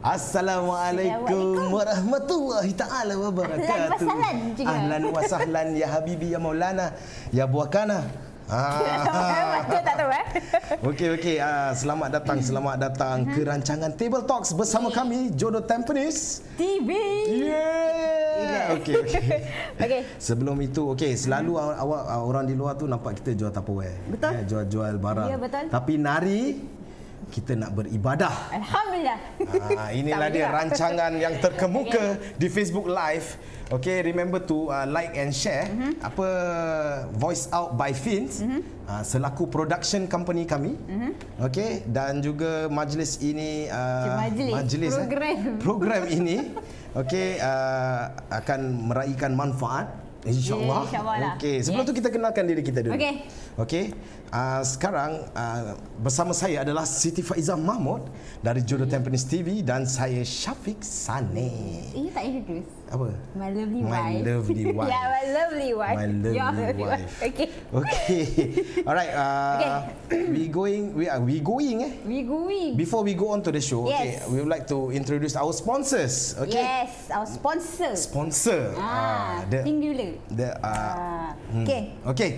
Assalamualaikum warahmatullahi taala wabarakatuh. Ahlan wa sahlan ya habibi ya maulana ya buakana. Ah. Betul tak tahu eh? Okey okey uh, selamat datang selamat datang uh-huh. ke rancangan Table Talks bersama kami Jodoh Tampines TV. Yeah. Okey okey. Okey. Sebelum itu okey selalu uh awak orang di luar tu nampak kita jual Tupperware. Betul. Eh, jual-jual barang. Ya, betul. Tapi nari kita nak beribadah. Alhamdulillah. Ah, inilah dia rancangan yang terkemuka di Facebook Live. Okay, remember to uh, like and share. Mhm. Apa voice out by Fins uh, selaku production company kami. Mhm. Okay, dan juga majlis ini uh, Majlis, program. Eh, program ini okay uh, akan meraihkan manfaat InsyaAllah. Ya, insyaAllah lah. Okey, sebelum Yes. tu kita kenalkan diri kita dulu. Okey. Okey. Uh, sekarang uh, bersama saya adalah Siti Faizah Mahmud dari Jodoh Tampines TV dan saya Syafiq Sane. Ini tak introduce. Apa? My lovely My wife. lovely wife. yeah, my lovely wife. My lovely Your wife. Okay. Okay. Alright. Uh, Okay. we going. We are we going. Eh. We going. Before we go on to the show, okay, Yes. we would like to introduce our sponsors. Okay. Yes, our sponsor. Sponsor. Ah, the singular. the uh, Ah, hmm. okay. Okay.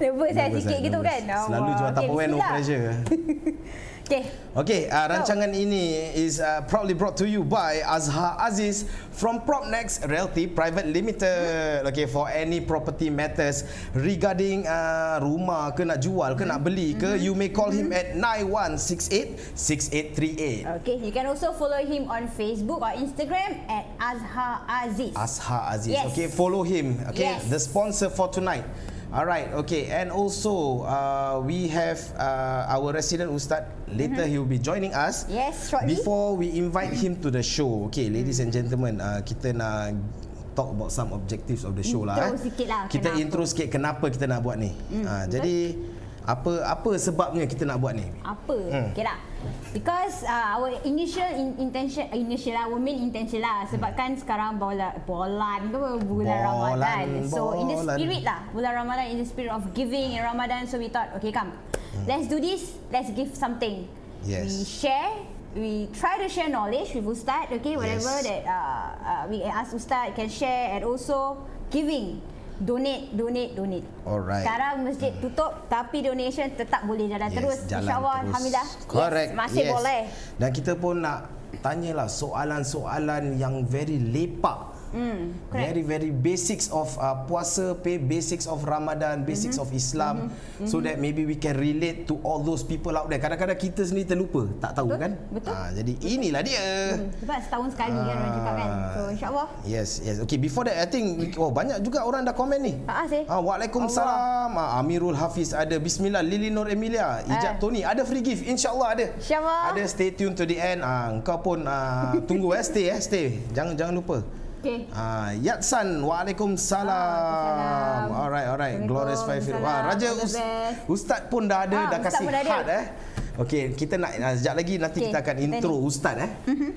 Nervous saya sikit eh, gitu kan. Selalu jual Okay, Tupperware no pressure. Okay. Okay, uh, rancangan ini is uh, proudly brought to you by Azhar Aziz from Propnex Realty Private Limited. Okay, for any property matters regarding uh, rumah ke nak jual ke nak beli ke, you may call him at 9168 6838. Okay, you can also follow him on Facebook or Instagram at Azhar Aziz. Azhar Aziz. Yes. Okay, follow him. Okay, Yes. the sponsor for tonight. All right. Okay, and also uh, we have uh, our resident ustad. Later he will be joining us. Mm-hmm. Yes, shortly. Before we invite him to the show, okay, ladies and gentlemen, uh, kita nak talk about some objectives of the show lah. Intro sikit lah, Kita kenapa. intro sikit kenapa kita nak buat ni. Mm, Uh, jadi apa apa sebabnya kita nak buat ni? Apa? Hmm. Hmm. Okay tak? Because uh, our initial in, intention, uh, initial lah, our main intention lah. Sebabkan sekarang bola, bolan tu bulan Bolan, Ramadan. So in the bolan. spirit lah, bulan Ramadan in the spirit of giving in Ramadan. So we thought, okay come, let's do this. Let's give something. Hmm. Yes. We share. We try to share knowledge with Ustad, okay, whatever Yes. that uh, uh, we ask Ustad can share and also giving. Donate, donate, donate. Alright. Sekarang masjid tutup tapi donation tetap boleh jalan terus. jalan InsyaAllah, terus. Alhamdulillah. Correct. Yes, masih yes. boleh. Dan kita pun nak tanyalah soalan-soalan yang very lepak. Correct. Very very basics of uh, puasa, pay basics of Ramadan, basics Mhm. of Islam so that maybe we can relate to all those people out there. Kadang-kadang kita sendiri terlupa, tak tahu Betul, kan? betul. Ah, jadi inilah dia. Hmm, Sebab setahun sekali kan orang cakap kan. So Ah. insyaAllah. Yes, yes. Okay, before that I think oh banyak juga orang dah komen ni. Ah, sih. Ah, Waalaikumsalam. Ah, Amirul Hafiz ada. Bismillah. Lili Nur Emilia. Ijab Ah. Tony. Ada free gift. InsyaAllah ada. InsyaAllah. Ada stay tune to the end. Ah, engkau pun ah, tunggu eh. Stay eh. Stay. Jangan jangan lupa. Okay. Ah, Yatsan. Waalaikumsalam. Waalaikumsalam. Alright, alright. Glorious Five Hero. Waalaikumsalam. Ah, Raja Ust-. Ustaz pun dah ada. Ah, dah Ustaz kasih heart eh. Okey, kita nak ah, sekejap lagi nanti Okey, kita akan intro ni. ustaz eh.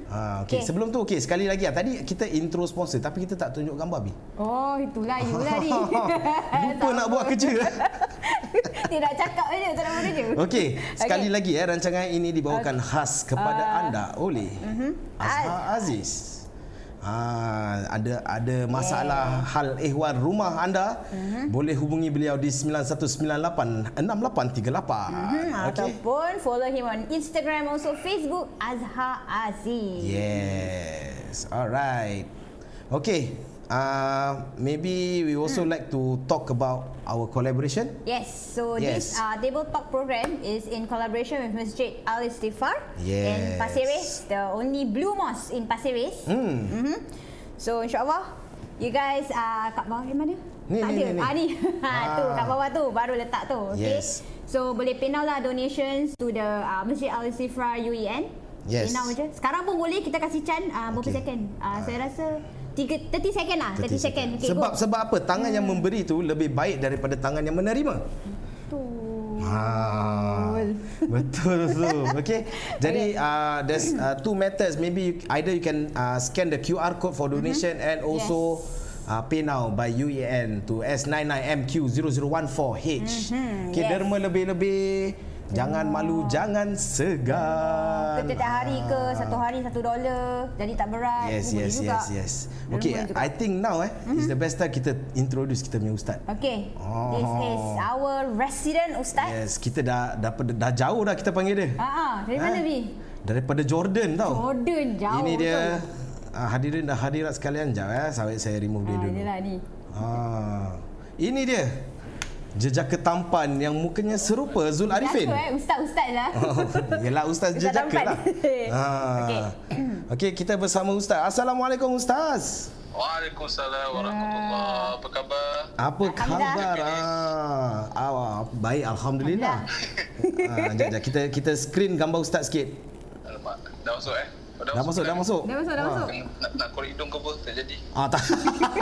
Ah, okey. Okey. Sebelum tu okey, sekali lagi ah. Tadi kita intro sponsor tapi kita tak tunjuk gambar bi. Oh, itulah you lah ni. Lupa nak buat kerja. Tidak cakap je, tak nak buat kerja. Okey, sekali Okey. lagi eh rancangan ini dibawakan khas kepada Ah. anda oleh Mhm. Azhar Aziz. Ah, ada ada masalah hal ehwal rumah anda Mhm. boleh hubungi beliau di 9198 6838. Hmm, Okey. Ataupun follow him on Instagram also Facebook Azhar Aziz. Yes. Alright. Okay. Uh, maybe we also Hmm. like to talk about our collaboration. Yes, so Yes. this uh, table talk program is in collaboration with Masjid Al Istighfar in Yes. Pasir Ris, the only blue mosque in Pasir Ris. Hmm. Mm-hmm. So insyaAllah, you guys uh, kat bawah yang mana? Ni, tak ni, ada. ni, ni. Ah ni. Ha tu Ah. kat bawah tu baru letak tu. Okay. Yes. So boleh PayNow lah donations to the uh, Masjid Al Istighfar UEN. Yes. PayNow je. Sekarang pun boleh kita kasih Chan uh, berapa Okay. second? Uh, saya rasa 3 30 second lah. 30, second. Okay, sebab go. sebab apa? Tangan yang memberi tu lebih baik daripada tangan yang menerima. tu. Ha, betul tu. Okay. Jadi uh, there's uh, two methods. Maybe you, either you can uh, scan the QR code for donation and also uh, pay now by UEN to S99MQ0014H. Mhm, Okay, yes. derma lebih-lebih Jangan malu, jangan segan. Ke tiap hari ke satu hari satu dolar jadi tak berat. Yes, Boleh yes, juga. yes, yes. Okay, juga. I think now eh mm-hmm. is the best time kita introduce kita punya ustaz. Okay. Oh. This is our resident ustaz. Yes, kita dah dah, dah, dah jauh dah kita panggil dia. Ah, ah, dari mana Ha? Bi? Daripada Jordan tau. Jordan jauh. Ini dia betul. ah, hadirin dan hadirat sekalian. Jap eh, saya saya remove dia Ah, dulu. inilah ni. Ah. Ini dia. Jejak ketampan yang mukanya serupa Zul Arifin. Biasa, eh, ustaz-ustaz lah. Oh, Yelah Ustaz jejaka tampan. lah. Okey. Okey, kita bersama Ustaz. Assalamualaikum Ustaz. Waalaikumsalam warahmatullahi Apa khabar? Apa khabar? Ah, ah, baik alhamdulillah. ah, jap, jap, kita kita screen gambar Ustaz sikit. Alamak, dah masuk eh? Oh, Dah masuk, dah masuk. Dah masuk, dah Ah. masuk. Nak, nak korek hidung ke apa? Tak jadi. Ah tak.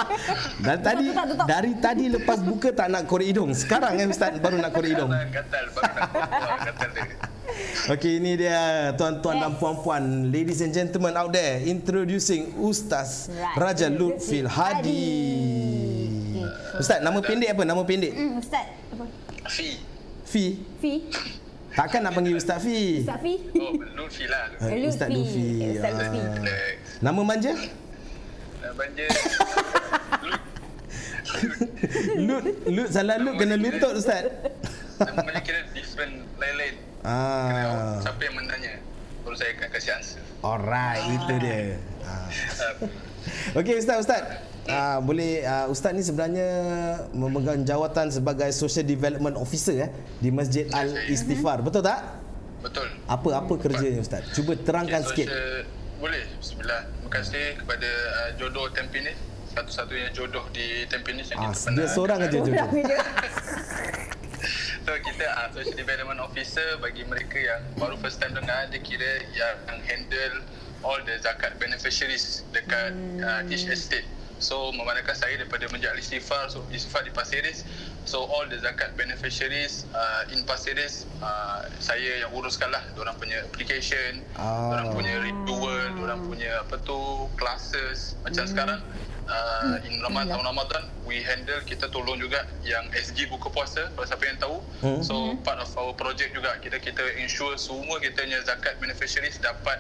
Dan tadi tutup, tutup. dari tadi lepas buka tak nak korek hidung. Sekarang eh Ustaz baru nak korek hidung. Gatal, gatal. Baru nak korek gatal dia. Okey ini dia tuan-tuan dan Yes. puan-puan, ladies and gentlemen out there introducing Ustaz Raja Lutfil Lutfi Hadi. Hadi. Ustaz nama pendek apa? Nama pendek? Hmm, ustaz. Apa? Fi. Fi. Fi. Takkan nak panggil Ustaz Fi? Ustaz Fi. Oh, Lutfi lah. Eh, Lutfi. Ustaz Lutfi. Ustaz Ah. Lutfi. Relax. Nama manja? Nak banja. Lut, lut salah lut kena lutut Ustaz. Nama macam kira different lain-lain. Ah. Siapa yang menanya? Baru saya akan kasih answer. Alright, itu dia. Ah. Okey Ustaz Ustaz. Ah boleh uh, Ustaz ni sebenarnya memegang jawatan sebagai Social Development Officer eh di Masjid Al Istighfar. Betul tak? betul. Apa apa kerjanya Ustaz? Cuba terangkan Okay, sikit. Boleh. Bismillah. Terima kasih kepada uh, jodoh Tampines. Satu-satunya jodoh di Tampines yang Ah, kita pernah dia seorang aja jodoh. So kita uh, social development officer bagi mereka yang baru first time dengar dia kira yang handle all the zakat beneficiaries dekat uh, each estate. So memandangkan saya daripada Masjid Al-Istighfar so Istighfar di Pasir Ris. So all the zakat beneficiaries uh, in Pasir Ris uh, saya yang uruskan lah orang punya application, Ah. orang punya renewal, orang punya apa tu classes. Macam sekarang uh, in Ramadan tahun Ramadan we handle kita tolong juga yang SG buka puasa kalau siapa yang tahu. Hmm. so part of our project juga kita kita ensure semua kita punya zakat beneficiaries dapat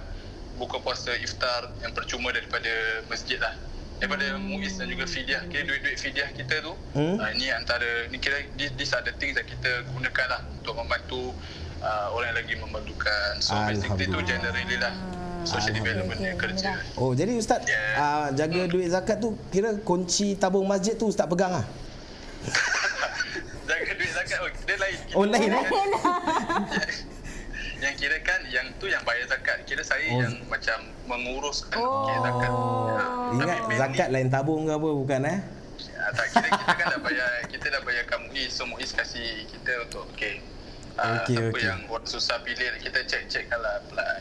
buka puasa iftar yang percuma daripada masjid lah daripada MUIS dan juga fidyah kira duit-duit fidyah kita tu Hmm. uh, ini antara ni kira these, these are the things that kita gunakan lah untuk membantu uh, orang yang lagi memerlukan so basically tu generally lah social development Okay, yang kerja. Oh, jadi Ustaz Yeah. uh, jaga duit zakat tu kira kunci tabung masjid tu Ustaz pegang ah. Jaga duit zakat oh, Dia lain Oh, lain, eh? Yang kira kan Yang tu yang bayar zakat Kira saya Oh. yang macam Menguruskan Oh. okay, zakat Ya. Ingat Tapi zakat lain tabung ke apa bukan eh? ya, Tak kira kita kan dah bayar Kita dah bayarkan MUIS So MUIS kasih kita untuk Okay uh, Okey, Siapa okey. yang orang susah pilih Kita check-check lah apply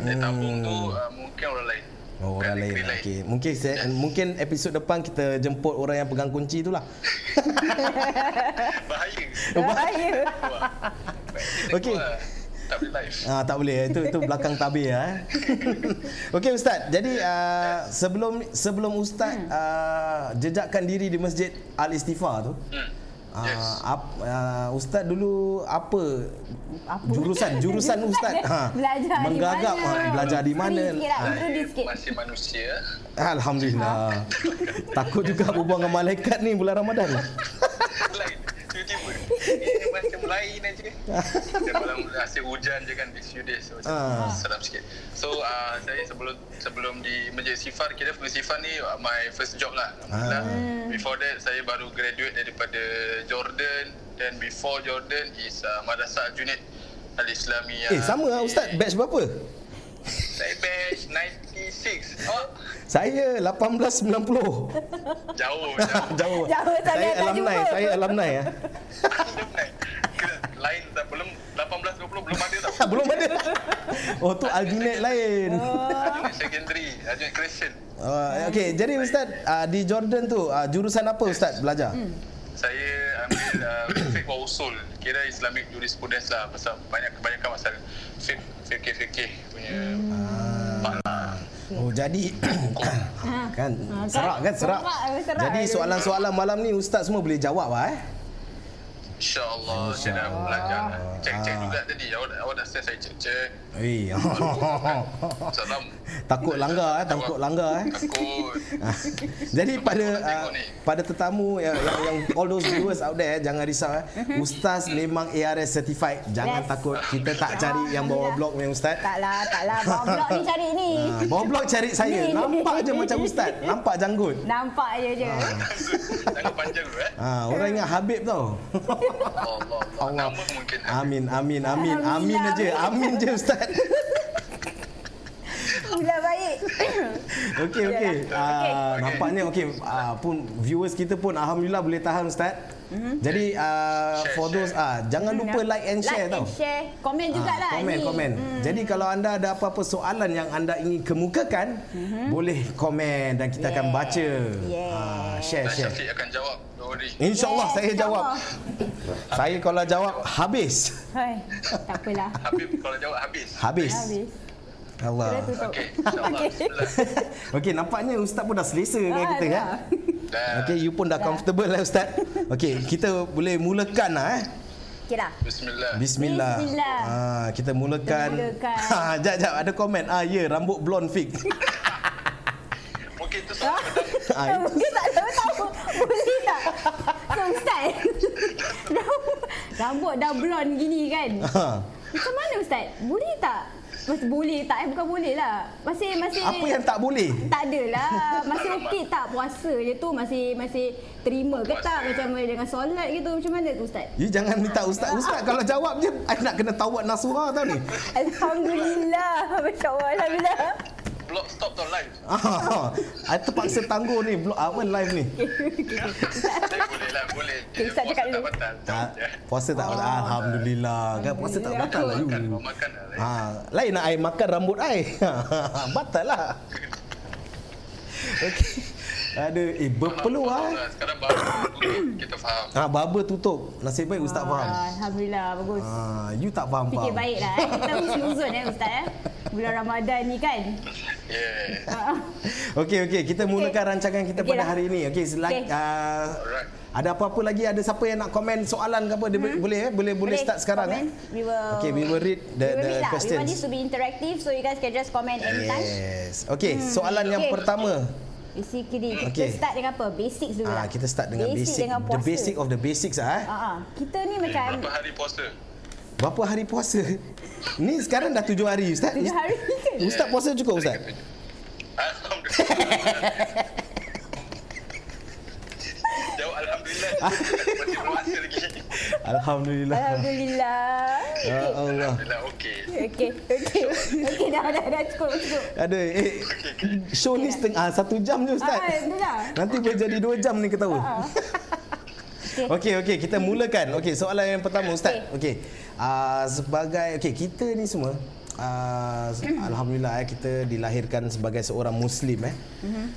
Dan tabung tu uh, Mungkin orang lain Oh, orang Bukan lain. negeri Okey. Mungkin saya, mungkin episod depan kita jemput orang yang pegang kunci tu lah. Bahaya Bahaya. Okey. Tak boleh live Ah tak boleh itu itu belakang tabir eh. Okey ustaz. Jadi uh, sebelum sebelum ustaz uh, jejakkan diri di Masjid Al Istighfar tu. hmm. Uh, Yes ap, uh, ustaz dulu apa Apa? jurusan jurusan ustaz ha Belajar di mana? ah, belajar di mana lah, Ah, sikit. Masih manusia alhamdulillah takut juga berbual dengan malaikat ni bulan Ramadan lain tiba-tiba lain aja. Dan malam hasil hujan je kan this few days so, macam Ah. seram sikit. So uh, saya sebelum sebelum di Masjid Sifar kira Masjid Sifar ni uh, my first job lah. Alhamdulillah. Ah. before that saya baru graduate daripada Jordan. Then before Jordan is uh, Madrasah Junid Al-Islamiyah eh sama lah ustaz. batch berapa saya batch 96 oh. Saya 1890 jauh jauh. Jauh. Jauh sangat saya tak alumni jumpa. saya alumni ya. Lain tak belum 1820 belum ada tau. Belum ada. Oh tu alternate lain. Adjunct secondary, adjunct Christian. Uh, okay, jadi Ustaz uh, di Jordan tu uh, jurusan apa Ustaz belajar? Hmm. Saya ambil uh, fiqh wa usul. Kira Islamic jurisprudence lah pasal banyak kebanyakan pasal fiqh fikih fikih punya Hmm. uh, Oh jadi kan serak kan serak. Serak, serak. Jadi soalan-soalan malam ni Ustaz semua boleh jawab lah eh. InsyaAllah Saya dah belajar lah Cek-cek Ah. juga tadi Awak, awak dah send saya cek-cek Eh. Salam takut langgar eh, takut langgar eh. Takut Jadi pada Tengok uh, pada tetamu yang, yang yang all those viewers out there jangan risau eh. Ustaz memang ARS certified. Jangan Yes. takut kita tak cari yang bawa blog ni ustaz. Taklah, taklah. Bawa blok ni cari ni. Ah, bawa blog cari saya. Ni. Nampak je macam ustaz. Nampak janggut. Nampak je je. Jangan panjang dulu eh Ha, orang ingat Habib tau. Allah Allah Amin amin amin amin aja. Amin je ustaz. Mula baik. Okey okey. Okey. Ah, nampaknya okey ah, pun viewers kita pun alhamdulillah boleh tahan ustaz. Jadi uh, Share, for those ah jangan lupa like and share like tau. and share. Komen jugalah Ah, komen ni. komen. Jadi kalau anda ada apa-apa soalan yang anda ingin kemukakan, boleh komen dan kita akan Yeah. baca. Yeah. Ah, share Dan share. Syafiq akan jawab InsyaAllah Yes, saya jawab. insyaAllah. Saya kalau jawab habis. Hai, tak apalah. Habib kalau jawab habis Habis. Habis. Allah. Okey InsyaAllah Okey, nampaknya ustaz pun dah selesa dengan Ah, kita kan? Dah Okey, you pun dah comfortable lah ustaz. Okey, kita boleh mulakan lah eh. Okey dah. Bismillah Bismillah. Bismillah. Ah, kita mulakan. Kita mulakan. Ha, jap jap ada komen. Ah, ya, rambut blonde fix. Mungkin tu pertama ah, itu Mungkin tak tahu tahu. Boleh tak? So Ustaz. Rambut, rambut dah blonde gini kan. ha. Macam mana Ustaz? Boleh tak? Masih boleh tak? Eh bukan boleh lah. Masih masih Apa yang tak boleh? tak adalah. Masih okey tak puasa je tu masih masih terima ke tak macam dengan solat gitu macam mana tu Ustaz? You jangan minta ustaz. Ustaz kalau jawab je I nak kena tawat nasuha tau ni. Alhamdulillah. Masya-Allah. Alhamdulillah. Blog stop tau live Ah, I terpaksa tangguh ni blog apa live ni. Saya boleh lah Boleh Okay, Ustaz Puasa cakap tak dulu. batal Ah, puasa tak batal. Alhamdulillah. Kan puasa tak batal lah you. Makan lah Ha, lain nak I makan rambut I. batal lah. Okey. Ada eh berpeluang. Sekarang baru tutup, kita faham Ah, barber tutup. Nasib baik ustaz faham. Ah, Alhamdulillah bagus. Ah, you tak faham Fikir faham. baik lah eh. Kita husnuzon eh Ustaz eh. Bulan Ramadan ni kan. Yeah Ah, Okey okey, kita mulakan rancangan kita Okey pada lah. hari ini. Okey, selagi Okey. uh, Alright ada apa-apa lagi ada siapa yang nak komen soalan ke apa dia Hmm. boleh eh? Boleh boleh start sekarang eh. comment. We will Okay, we will read the- we will the read lah. We want questions. this to be interactive so you guys can just comment anytime. Yes. Okey, soalan yang Hmm. Okey. pertama. Basically kita start dengan apa? Basics dulu Ah, lah. kita start dengan basic, dengan the basic of the basics ah. Eh. Ah, ah. Kita ni macam Berapa hari puasa? Berapa hari puasa? Ni sekarang dah tujuh hari Ustaz. tujuh hari kan? Ustaz puasa cukup Ustaz? Alhamdulillah Jawab Alhamdulillah Masih puasa lagi Alhamdulillah. Alhamdulillah. Ya Allah. Alhamdulillah okey Okey, okey. Okey dah dah dah cukup cukup. Ada eh show ni setengah satu jam je Ustaz. Ah, dah. Nanti boleh jadi dua jam ni ketawa. Okey okey kita mulakan. Okey soalan yang pertama Ustaz. Okey. Uh, sebagai okey kita ni semua uh, alhamdulillah eh, kita dilahirkan sebagai seorang muslim eh.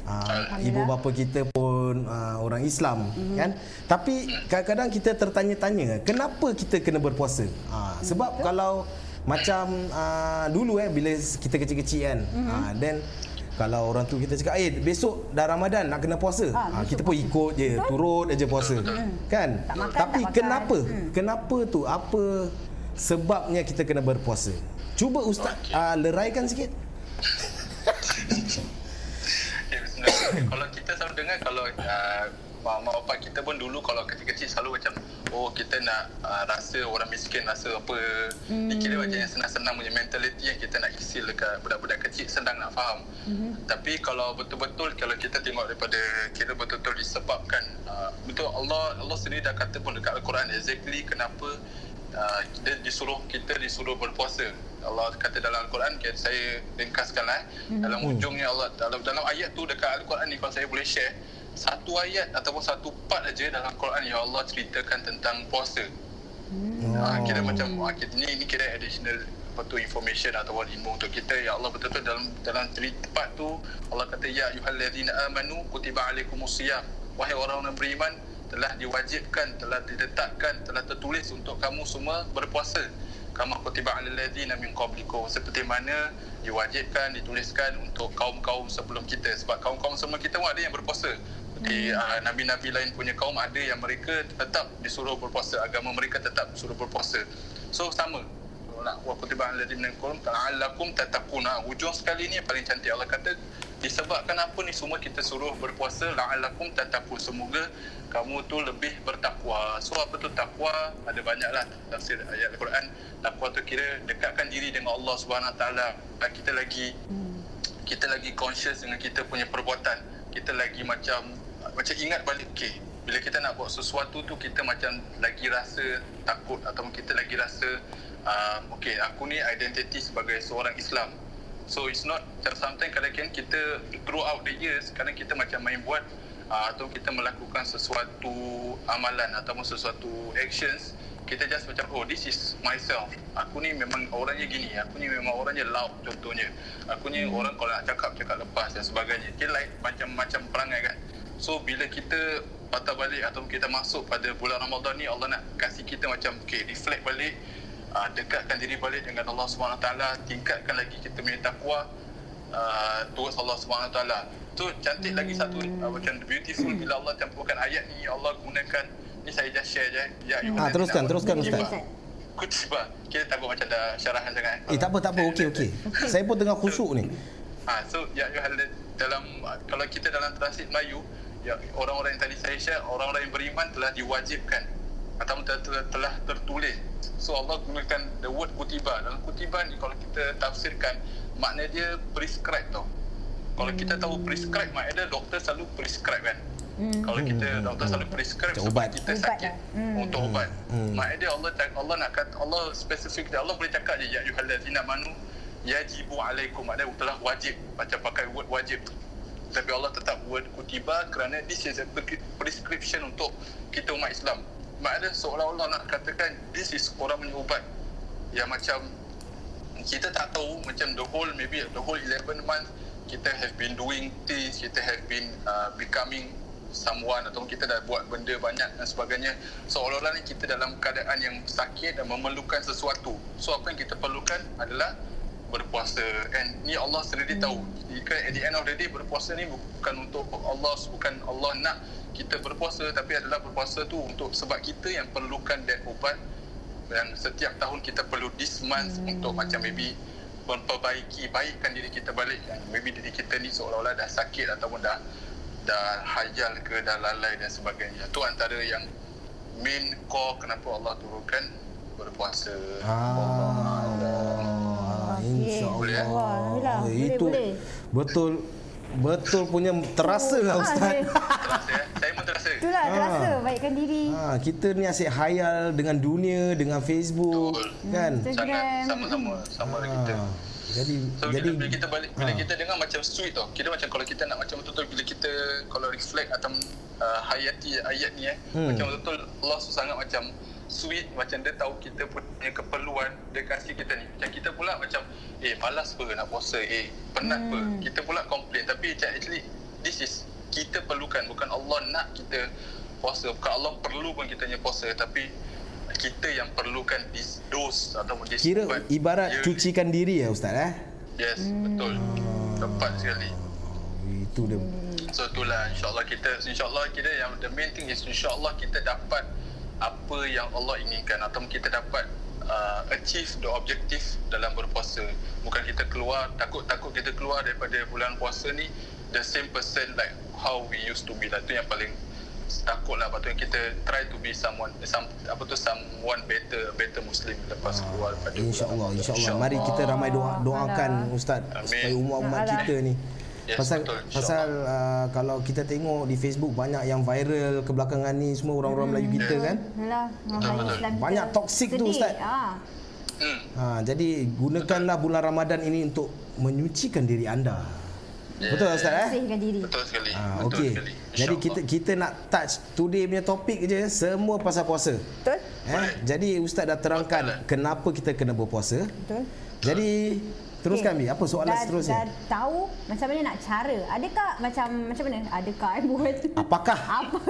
Uh, ibu bapa kita pun uh, orang Islam kan. Tapi kadang-kadang kita tertanya-tanya kenapa kita kena berpuasa? Uh, sebab kalau macam uh, dulu eh bila kita kecil-kecil kan. Uh, then kalau orang tu kita cakap eh besok dah Ramadan nak kena puasa. Ah, Ha, kita pun ikut je, turut aja puasa. Kan? Tak makan, Tapi tak makan. kenapa? Kenapa tu? Apa sebabnya kita kena berpuasa? Cuba ustaz uh, leraikan sikit. Kalau kita selalu dengar kalau uh, mak bapak kita pun dulu kalau kecil-kecil selalu macam oh kita nak uh, rasa orang miskin rasa apa hmm. dikira macam yang senang-senang punya mentality yang kita nak isi dekat budak-budak kecil senang nak faham hmm. tapi kalau betul-betul kalau kita tengok daripada kira betul-betul disebabkan uh, betul Allah Allah sendiri dah kata pun dekat Al-Quran exactly kenapa uh, dia disuruh kita disuruh berpuasa. Allah kata dalam Al-Quran okay, saya ringkaskanlah mm-hmm. dalam ujungnya Allah dalam dalam ayat tu dekat Al-Quran ni kalau saya boleh share satu ayat ataupun satu part aja dalam Quran yang Allah ceritakan tentang puasa. Mm. Ha, kira macam ha, kita, ni ni kira additional apa tu information ataupun ilmu untuk kita ya Allah betul-betul dalam dalam part tu Allah kata ya ayyuhallazina amanu kutiba alaikumusiyam wahai orang yang beriman telah diwajibkan telah diletakkan telah tertulis untuk kamu semua berpuasa kama kutiba alal ladzina min qablikum seperti mana diwajibkan dituliskan untuk kaum-kaum sebelum kita sebab kaum-kaum sebelum kita pun ada yang berpuasa Okay, uh, Nabi-Nabi lain punya kaum ada yang mereka tetap disuruh berpuasa. Agama mereka tetap disuruh berpuasa. So, sama. Nak wa kutiba alladhina minkum ta'allakum tattaquna. Ujung sekali ni paling cantik Allah kata disebabkan apa ni semua kita suruh berpuasa la'allakum tattaqun. Semoga kamu tu lebih bertakwa. So apa tu takwa? Ada banyaklah tafsir ayat Al-Quran. Takwa tu kira dekatkan diri dengan Allah Subhanahu Taala. Kita lagi kita lagi conscious dengan kita punya perbuatan. Kita lagi macam macam ingat balik okey bila kita nak buat sesuatu tu kita macam lagi rasa takut atau kita lagi rasa uh, okey aku ni identity sebagai seorang Islam. So it's not sometimes kadang-kadang kita throughout the years kadang kita macam main buat uh, atau kita melakukan sesuatu amalan ataupun sesuatu actions kita just macam oh this is myself. Aku ni memang orangnya gini aku ni memang orangnya loud contohnya. Aku ni hmm. orang kalau nak cakap cakap lepas dan sebagainya. Dia like macam-macam perangai kan. So bila kita patah balik atau kita masuk pada bulan Ramadan ni Allah nak kasih kita macam okay, reflect balik uh, dekatkan diri balik dengan Allah SWT tingkatkan lagi kita punya takwa uh, towards Allah SWT tu cantik lagi satu uh, macam beautiful bila Allah campurkan ayat ni Allah gunakan ni saya just share je. Ya ha, teruskan teruskan Ustaz. Kutiba kita takut macam dah syarahan sangat eh. Tak apa tak apa. Okey okey. Saya pun tengah khusyuk ni. Ha, so ya dalam kalau kita dalam transit Melayu ya, orang-orang yang tadi saya share, orang-orang yang beriman telah diwajibkan atau telah, telah, telah tertulis. So Allah gunakan the word kutiba. Dalam kutiba ni kalau kita tafsirkan, makna dia prescribe tau. Kalau kita tahu prescribe, makna dia doktor selalu prescribe kan. Hmm. Kalau kita hmm. doktor selalu prescribe untuk sebab kita sakit hmm. untuk ubat. Hmm. Dia Allah Allah nak kata Allah spesifik dia Allah boleh cakap je ya ayyuhallazina manu yajibu alaikum ada telah wajib macam pakai word wajib tapi Allah tetap buat kutiba kerana this is a prescription untuk kita umat Islam maknanya seolah-olah nak katakan this is orang punya ubat. Yang macam kita tak tahu macam the whole maybe the whole 11 month kita have been doing things kita have been uh, becoming someone atau kita dah buat benda banyak dan sebagainya. Seolah-olah ni kita dalam keadaan yang sakit dan memerlukan sesuatu. So apa yang kita perlukan adalah berpuasa. And ni Allah sendiri hmm. tahu jika at the end of the day berpuasa ni bukan untuk Allah bukan Allah nak kita berpuasa tapi adalah berpuasa tu untuk sebab kita yang perlukan that ubat dan setiap tahun kita perlu this month hmm. untuk macam maybe memperbaiki baikkan diri kita balik yang maybe diri kita ni seolah-olah dah sakit ataupun dah dah hajal ke dah lalai dan sebagainya tu antara yang main core kenapa Allah turunkan berpuasa ah. Allah. InsyaAllah. Oh, itu boleh. betul betul punya terasa lah ah, ustaz. Terasa ya. Saya pun terasa. Itulah ha. terasa baikkan diri. Ha, kita ni asyik hayal dengan dunia, dengan Facebook betul. kan. Sangat sama-sama sama ha. kita. Jadi so, jadi bila kita balik bila ha. kita dengar macam sweet tau. Kita macam kalau kita nak macam betul-betul bila kita kalau reflect atau uh, hayati ayat ni eh hmm. macam betul-betul Allah sangat macam sweet macam dia tahu kita punya keperluan dia kasih kita ni. Macam kita pula macam eh malas apa nak puasa? Eh penat apa hmm. kita pula complain. Tapi macam actually this is kita perlukan. Bukan Allah nak kita puasa. Bukan Allah perlu pun kita punya puasa. Tapi kita yang perlukan this dose atau this kira ubat. ibarat yeah. cucikan diri ya ustaz eh? Yes hmm. betul. Tepat sekali. Itu dia. So itulah. Insyaallah kita insyaallah kita yang the main thing is insyaallah kita dapat apa yang Allah inginkan atau kita dapat uh, achieve the objective dalam berpuasa. Bukan kita keluar takut-takut kita keluar daripada bulan puasa ni the same person like how we used to be lah. Tu yang paling takut lah. Patutnya kita try to be someone some, apa tu someone better better muslim lepas ah, keluar daripada insyaallah insyaallah mari kita ramai doa doakan ustaz supaya umat-umat kita ni Yes, pasal betul, pasal uh, kalau kita tengok di Facebook banyak yang viral kebelakangan ni semua orang-orang hmm. Melayu kita kan. Yalah, banyak toksik tu ustaz. Ha. Hmm. Ha, jadi gunakanlah bulan Ramadan ini untuk menyucikan diri anda. Yeah. Betul ustaz eh? Bersihkan diri. Betul sekali. Ha, Betul okay. sekali. Jadi kita kita nak touch today punya topik je semua pasal puasa. Betul. Eh? Jadi ustaz dah terangkan Betul. kenapa kita kena berpuasa. Betul. Jadi Teruskan okay. Bi, apa soalan dah, seterusnya? Dah tahu macam mana nak cara. Adakah macam macam mana? Adakah eh buat? Apakah? Apa?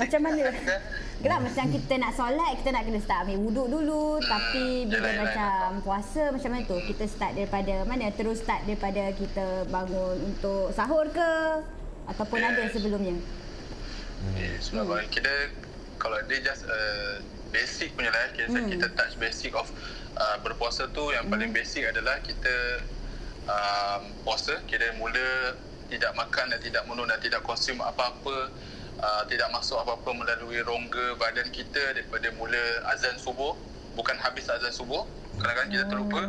macam mana? Kenapa macam kita nak solat, kita nak kena start ambil wuduk dulu. Tapi bila yalah, yalah, macam puasa macam mana tu? Kita start daripada mana? Terus start daripada kita bangun untuk sahur ke? Ataupun ada sebelumnya? Eh, sebab hmm. kita kalau dia just uh, basic punya lah kita, hmm. kita touch basic of uh, berpuasa tu yang paling basic adalah kita um, puasa kita mula tidak makan dan tidak minum dan tidak konsum apa-apa uh, tidak masuk apa-apa melalui rongga badan kita daripada mula azan subuh bukan habis azan subuh kadang-kadang kita terlupa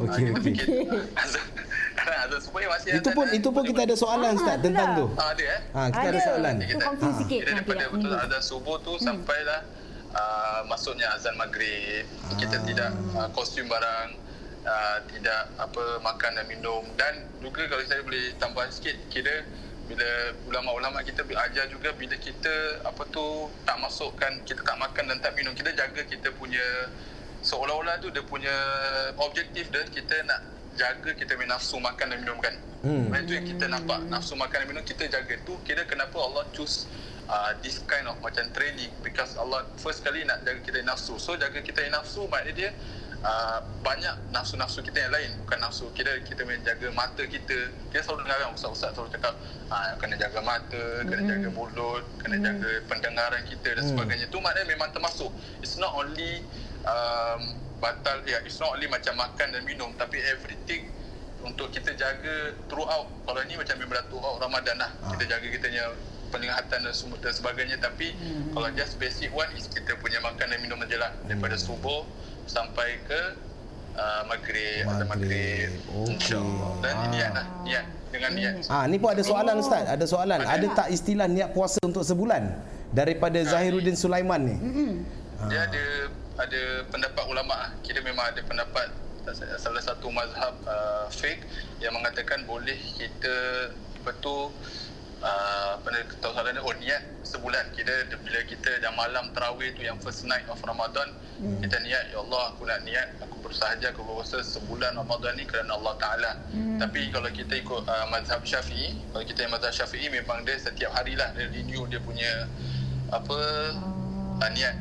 Okey, Ah, kita okey. fikir azan azan subuh yang masih Itu pun eh. itu pun kita ada soalan Ah, Ustaz itulah. tentang tu. Ah, ada eh Ha, kita ada, soalan. Tu Kita- Ah. Kira nanti. daripada nak betul azan subuh tu hmm. sampailah uh, masuknya azan maghrib. Kita tidak uh, kostum barang, uh, tidak apa makan dan minum dan juga kalau saya boleh tambah sikit kira bila ulama-ulama kita ajar juga bila kita apa tu tak masukkan kita tak makan dan tak minum kita jaga kita punya seolah-olah tu dia punya objektif dia kita nak jaga kita punya nafsu makan dan minum kan hmm. itu yang kita nampak nafsu makan dan minum kita jaga tu kira kenapa Allah choose uh, this kind of macam training because Allah first kali nak jaga kita nafsu. So jaga kita nafsu maknanya dia uh, banyak nafsu-nafsu kita yang lain. Bukan nafsu kita kita menjaga mata kita. Kita selalu dengar kan ustaz-ustaz selalu cakap uh, kena jaga mata kena jaga mulut kena jaga pendengaran kita dan sebagainya. Tu maknanya memang termasuk. It's not only um, batal ya it's not only macam makan dan minum tapi everything untuk kita jaga throughout. Kalau ni macam memang throughout Ramadan lah kita jaga kita punya penglihatan dan semua dan sebagainya tapi hmm. kalau just basic one is kita punya makan dan minum je lah daripada subuh sampai ke uh, maghrib atau maghrib Okey. insyaAllah dan Ah. niat lah niat dengan niat Ah, ni pun ada soalan Ustaz, ada soalan. Ada tak istilah niat puasa untuk sebulan? Daripada Zahiruddin Sulaiman ni. dia ada ada pendapat ulama ah. kira memang ada pendapat salah satu mazhab uh, fiqh yang mengatakan boleh kita tu uh, ni tahu soalan dia oh niat sebulan kira dia- bila kita dah malam tarawih tu yang first night of Ramadan hmm. kita niat ya Allah aku nak niat aku bersahaja aku berpuasa sebulan Ramadan ni kerana Allah Taala hmm. tapi kalau kita ikut uh, mazhab Syafi'i kalau kita yang mazhab Syafi'i memang dia setiap hari lah dia renew dia punya apa Oh, uh, niat.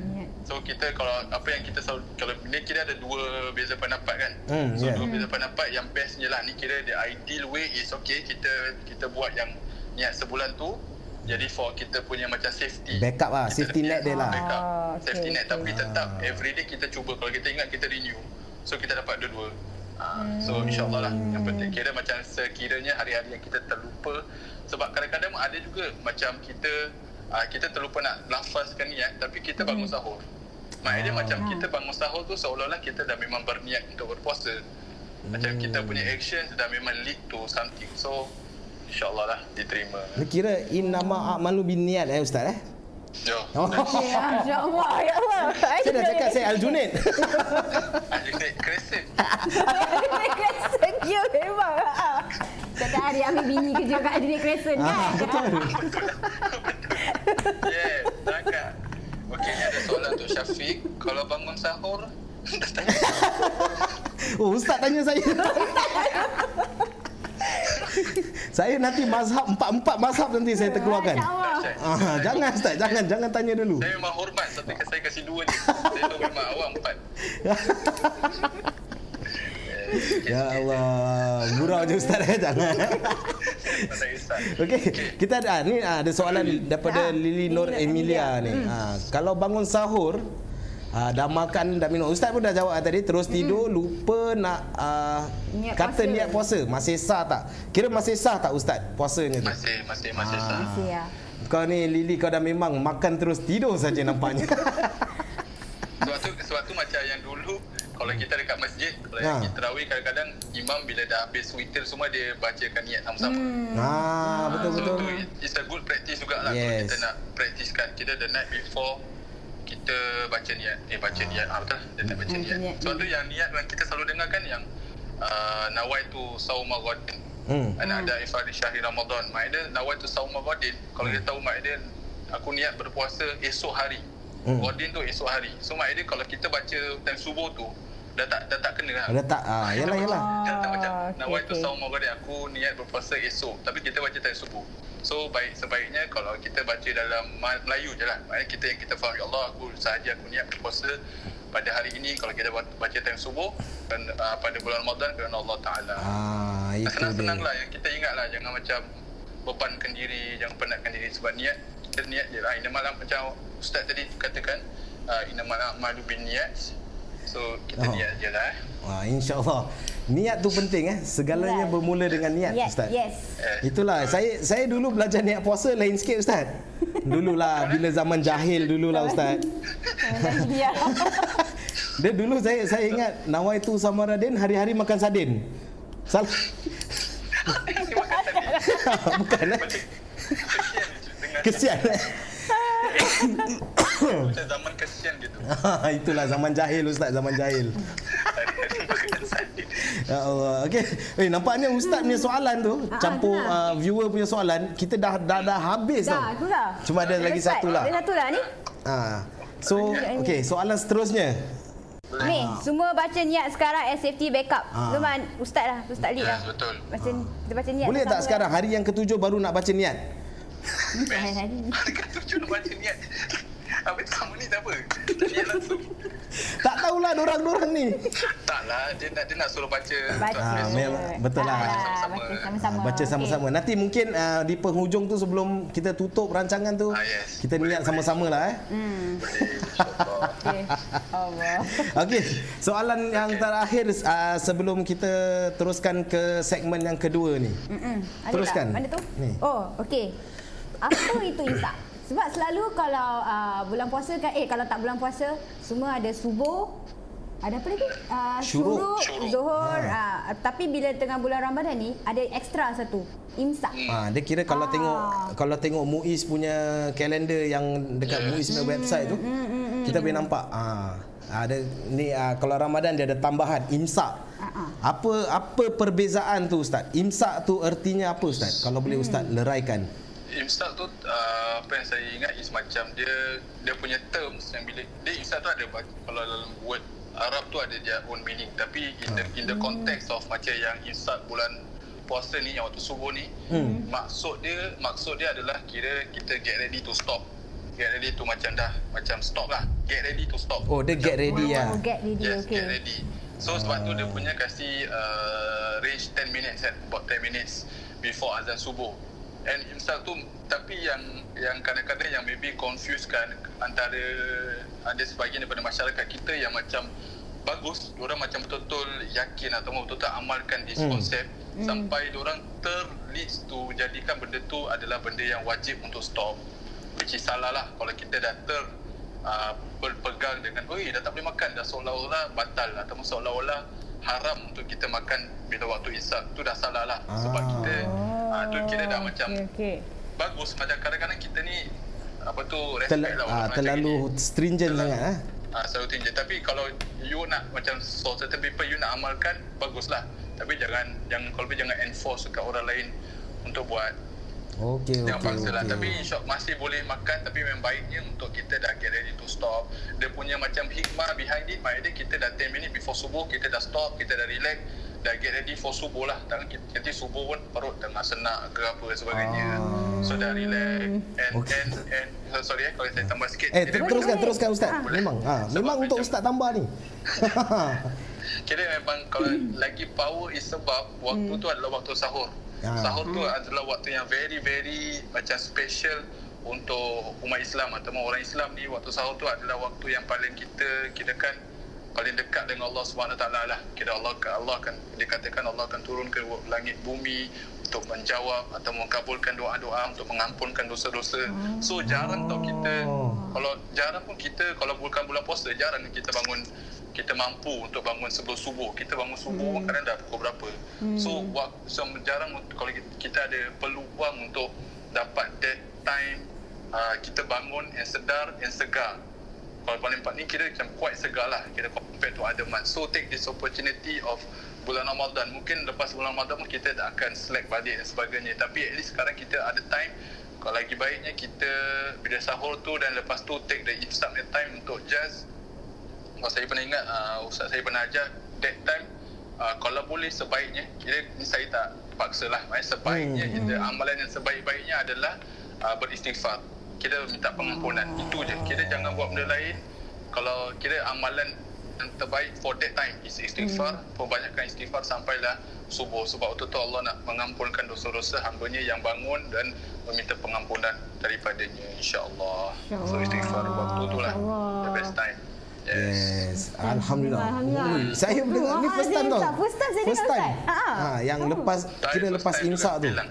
So kita kalau apa yang kita selalu kalau ni kira ada dua beza pendapat kan. Hmm, so yeah. dua beza pendapat yang bestnya lah ni kira the ideal way is okay kita kita buat yang niat sebulan tu jadi for kita punya macam safety. Backup lah, Kita safety net dia lah. Backup. Ah, okay, safety net okay. tapi tetap every day kita cuba kalau kita ingat kita renew. So kita dapat dua-dua. Ah, so insyaAllah lah yang penting kira macam sekiranya hari-hari yang kita terlupa sebab kadang-kadang ada juga macam kita uh, kita terlupa nak lafazkan niat tapi kita bangun sahur maknanya macam kita bangun sahur tu seolah-olah kita dah memang berniat untuk berpuasa macam kita punya action dah memang lead to something so insyaAllah lah diterima kira innama a'malu bin niat eh Ustaz eh? yo Oh. Ya, ya Allah, ya Allah. Saya dah cakap saya Al-Junaid. Adik crescent Crescent you memang. ah. Setiap hari ambil bini kerja kat Adelaide Crescent kan? Ah, betul. yeah cakap Okay ni ada soalan untuk Syafiq kalau bangun sahur Oh, Ustaz tanya saya. saya nanti mazhab empat-empat mazhab nanti saya terkeluarkan. Allah. Ah, jangan Ustaz, jangan jangan tanya dulu. Saya memang hormat Tapi saya kasih dua je Saya tu memang awam empat Ya Allah, gurau je Ustaz eh, jangan. Okey, kita ada ah, ni ah, ada soalan daripada Ah, Lili Nur Emilia Emilia. ni. Ah, kalau bangun sahur ah, dah makan dah minum. Ustaz pun dah jawab tadi terus tidur lupa nak ah, Niat kata puasa. niat puasa. Masih sah tak? Kira masih sah tak Ustaz puasanya tu? Masih Masih Masih sah Masih ya. Kau ni Lili kau dah memang makan terus tidur saja nampaknya. Sebab tu, sebab tu macam yang dulu Kalau kita dekat masjid Kalau yang Ha. kita tarawih Kadang-kadang Imam bila dah habis witir semua Dia bacakan niat sama-sama Hmm. ah, betul so betul. tu it's a good practice jugalah yes. kalau kita nak praktiskan kita the night before kita baca niat. Eh baca niat. Ah betul. Dia tak baca Hmm, niat. sebab tu yang niat yang kita selalu dengar kan yang uh, nawaitu sauma ghadin Hmm. ana ada ifadi syahri ramadan. Maknanya nawaitu sauma ghadin kalau kita tahu maknanya aku niat berpuasa esok hari. Hmm. ghadin tu esok hari. So maknanya kalau kita baca time subuh tu dah tak dah tak kena lah Ada tak? Ah, yalah yalah. Dia tak macam Ah, Nawai okey, tu okey. saum maghrib aku niat berpuasa esok tapi kita baca time subuh. So baik sebaiknya kalau kita baca dalam Melayu je lah. Maknanya kita yang kita faham ya Allah aku sahaja aku niat berpuasa pada hari ini kalau kita ba- baca time subuh dan uh, pada bulan Ramadan kerana Allah Taala. Ah, itu Senang-senang dia. lah yang kita ingat lah jangan macam bebankan diri, jangan penatkan diri sebab niat kita niat je lah. Inna malam macam Ustaz tadi katakan uh, inna malam malu bin niat. So kita Oh. niat je lah eh. Ah, InsyaAllah. Niat tu penting eh. Segalanya Right. bermula dengan niat, Yes, Ustaz. yes. Eh, Itulah saya saya dulu belajar niat puasa lain sikit ustaz. Dululah bila zaman jahil dululah ustaz. Dia dulu saya saya ingat nawaitu samaradin hari-hari makan sardin. Salah. Bukan eh. Kesian Kesian. eh? Macam zaman kesian gitu. Itulah zaman jahil ustaz, zaman jahil. Ya Allah. Okey. Eh nampaknya ustaz punya soalan tu campur uh, viewer punya soalan kita dah dah, dah habis tau. Dah, dah. Cuma ada lagi satu lah. Ada satu lah ni. Ah. So, okey, soalan seterusnya. Ni, semua baca niat sekarang as safety backup. Ah. Luman, ustaz lah, ustaz Lee lah. Yes, betul. Baca, kita baca niat. Boleh tak bersama. sekarang hari yang ketujuh baru nak baca niat? Bukan hari-hari. Ada kata tujuh nak baca niat. Habis kamu ni tak apa? Langsung. Tak tahulah dorang-dorang ni. Taklah, dia nak dia nak suruh baca. Baca. Ah, memang betul lah. Ah, Sama-sama. Baca sama-sama. Ah, Baca sama-sama. Okey. Nanti mungkin uh, di penghujung tu sebelum kita tutup rancangan tu, Ah, yes. kita niat sama-sama lah eh. Hmm. Boleh. Okey. Allah. Okey, soalan yang terakhir uh, sebelum kita teruskan ke segmen yang kedua ni. Mm-mm. Teruskan. Mana tu? Ni. Oh, okey. Apa itu imsak? Sebab selalu kalau uh, bulan puasa kan, eh kalau tak bulan puasa, semua ada subuh, ada apa lagi? Uh, Syuruk. syuruk, zuhur. Uh, tapi bila tengah bulan Ramadan ni, ada ekstra satu. Imsak. Ah, dia kira kalau Ah. tengok kalau tengok Muiz punya kalender yang dekat Muiz punya website tu, kita boleh nampak. Ah, ada ni ah, kalau Ramadan dia ada tambahan imsak. Ah. Apa apa perbezaan tu ustaz? Imsak tu artinya apa ustaz? Kalau boleh ustaz leraikan. Imsak tu uh, apa yang saya ingat is macam dia dia punya terms yang bila dia imsak tu ada kalau dalam word Arab tu ada dia own meaning tapi in the in the context of macam yang imsak bulan puasa ni yang waktu subuh ni Hmm. maksud dia maksud dia adalah kira kita get ready to stop get ready to macam dah macam stop lah get ready to stop Oh, dia get ready Oh, ya. get ready, Yes, okey. get ready. So sebab tu dia punya kasih uh, range 10 minutes kan, about 10 minutes before azan subuh. And imsak tu tapi yang yang kadang-kadang yang maybe confuse kan antara ada sebahagian daripada masyarakat kita yang macam bagus, orang macam betul-betul yakin atau betul-betul amalkan this Hmm. konsep sampai orang terleads to jadikan benda tu adalah benda yang wajib untuk stop which is salah lah kalau kita dah ter uh, berpegang dengan oi dah tak boleh makan dah seolah-olah batal ataupun seolah-olah haram untuk kita makan bila waktu isyak tu dah salah lah sebab Ah. kita uh, tu kira dah macam Okey, okey. bagus macam kadang-kadang kita ni apa tu Tel, respect lah ah, terlalu gini. stringent Terlalu- sangat eh. Ah, selalu tinggi tapi kalau you nak macam for certain people you nak amalkan baguslah tapi jangan jangan kalau boleh jangan enforce dekat orang lain untuk buat Okey Jangan okey. paksa lah okey. Tapi insya masih boleh makan Tapi memang baiknya Untuk kita dah get ready to stop Dia punya macam hikmah behind it Maknanya kita dah 10 minit before subuh Kita dah stop Kita dah relax Dah get ready for subuh lah kita- nanti subuh pun Perut tengah senak ke apa sebagainya Ah. So dah relax And Okay. and and so, Sorry eh Kalau saya tambah sikit Eh, teruskan boleh. teruskan ustaz. Ah. Memang. Sebab memang untuk macam- ustaz tambah ni. Kira memang Kalau lagi power is sebab Waktu tu adalah waktu sahur Ah. Sahur tu adalah waktu yang very very Macam special untuk umat Islam ataupun orang Islam ni waktu sahur tu adalah waktu yang paling kita kira kan paling dekat dengan Allah taala lah. Kira Allah Allah akan dikatakan Allah akan turun ke langit bumi untuk menjawab atau mengabulkan doa-doa untuk mengampunkan dosa-dosa. So jarang tau kita kalau jarang pun kita kalau bukan bulan puasa jarang kita bangun kita mampu untuk bangun sebelum subuh. Kita bangun subuh pun kadang dah pukul berapa. So waktu so, jarang untuk- kalau kita, kita ada peluang untuk dapat that time uh, kita bangun and sedar and segar. Kalau paling empat ni kira macam quite segar lah. Kira compared to other months. So take this opportunity of bulan Ramadan. Mungkin lepas bulan Ramadan kita tak akan slack balik dan sebagainya. Tapi at least sekarang kita ada time. Kalau lagi baiknya kita bila sahur tu dan lepas tu take the punya time untuk just kalau saya pernah ingat uh, ustaz saya pernah ajar that time uh, kalau boleh sebaiknya kira ni saya tak paksa lah eh, sebaiknya Hmm. kita amalan yang sebaik-baiknya adalah uh, beristighfar. Kita minta pengampunan itu je. Kita jangan buat benda lain. Kalau kira amalan yang terbaik for that time is istighfar Hmm. perbanyakkan istighfar sampailah subuh. Sebab waktu tu Allah nak mengampunkan dosa-dosa hambanya yang bangun dan meminta pengampunan daripadanya insya-Allah so istighfar waktu tu lah the best time Yes, Alhamdulillah. Alhamdulillah. Ui, saya Oh, dengar ni ah, first time tau. First time saya First time. Ha. Ha, yang Oh. lepas Saya kira lepas imsak tu. bilang.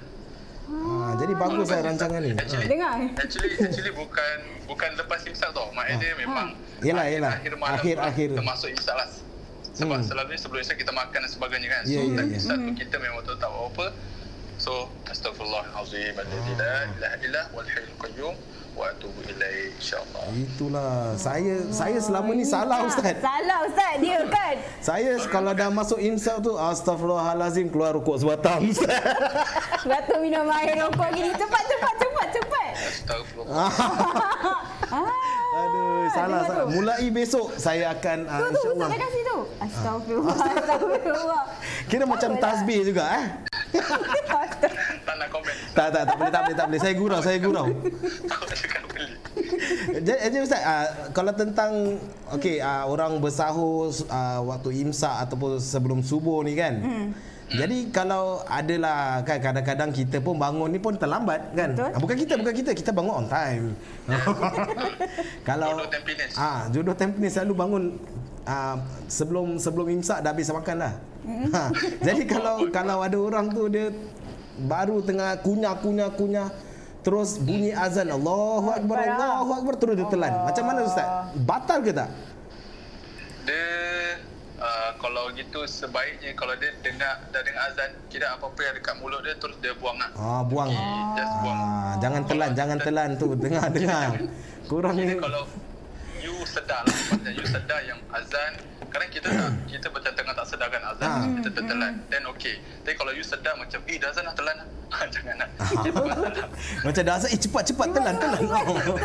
Ha, jadi bagus lah rancangan ni. Actually, Dengar. Actually, actually bukan bukan lepas imsak tau. Maknanya dia memang Ah. Yelah, yelah. akhir malam Akhir- lah, akhir. termasuk imsak lah. Sebab Hmm. selalunya sebelum imsak kita makan dan sebagainya kan. So, ya, time ya. imsak tu kita memang tahu tak apa. So, astagfirullahalazim. La ilaha illa wal hayyul qayyum wa atubu ilaih insyaallah. Itulah. Saya saya selama ni salah ustaz. Salah Ustaz dia kan. Saya kalau dah masuk imsak tu astagfirullahalazim keluar rukuk sebatang ustaz. Batuk minum air rokok gini. Cepat, cepat, cepat, cepat. Astagfirullah. Ah. Aduh, salah salah. tu. Mulai besok saya akan uh, Tu, tu, Ustaz insyaallah. kasih tu. Astagfirullah, astagfirullah. Kira macam lah? tasbih juga eh. tak. Tak tak tak boleh tak boleh tak boleh. Saya gurau, saya gurau. Jadi, jadi Ustaz, uh, kalau tentang okey uh, orang bersahur uh, waktu imsak ataupun sebelum subuh ni kan. Hmm. Jadi kalau adalah kan kadang-kadang kita pun bangun ni pun terlambat kan. Betul. Ah, bukan kita bukan kita kita bangun on time. kalau ah jodoh Tampines selalu bangun ah, sebelum sebelum imsak dah habis makan dah. Ha, jadi kalau kalau ada orang tu dia baru tengah kunyah-kunyah kunyah terus bunyi azan Allahu akbar ah. Allahu akbar terus dia telan. Macam mana ustaz? Batal ke tak? Dia uh, kalau gitu sebaiknya kalau dia dengar dah dengar azan kira apa-apa yang dekat mulut dia terus dia buang. Ah buang. He just buang. Ah jangan telan, jangan telan tu dengar dengar. Kurang ni. kalau you sedar lah maksudnya you sedar yang azan. Kadang kita tak kita macam tengah tak sedarkan azan. Ah. kita tertelan. Then okay. Tapi kalau you sedar macam eh dah azan dah telan lah Ah, jangan lah. Batal lah. Macam dah azan eh cepat cepat telan telan. Oh.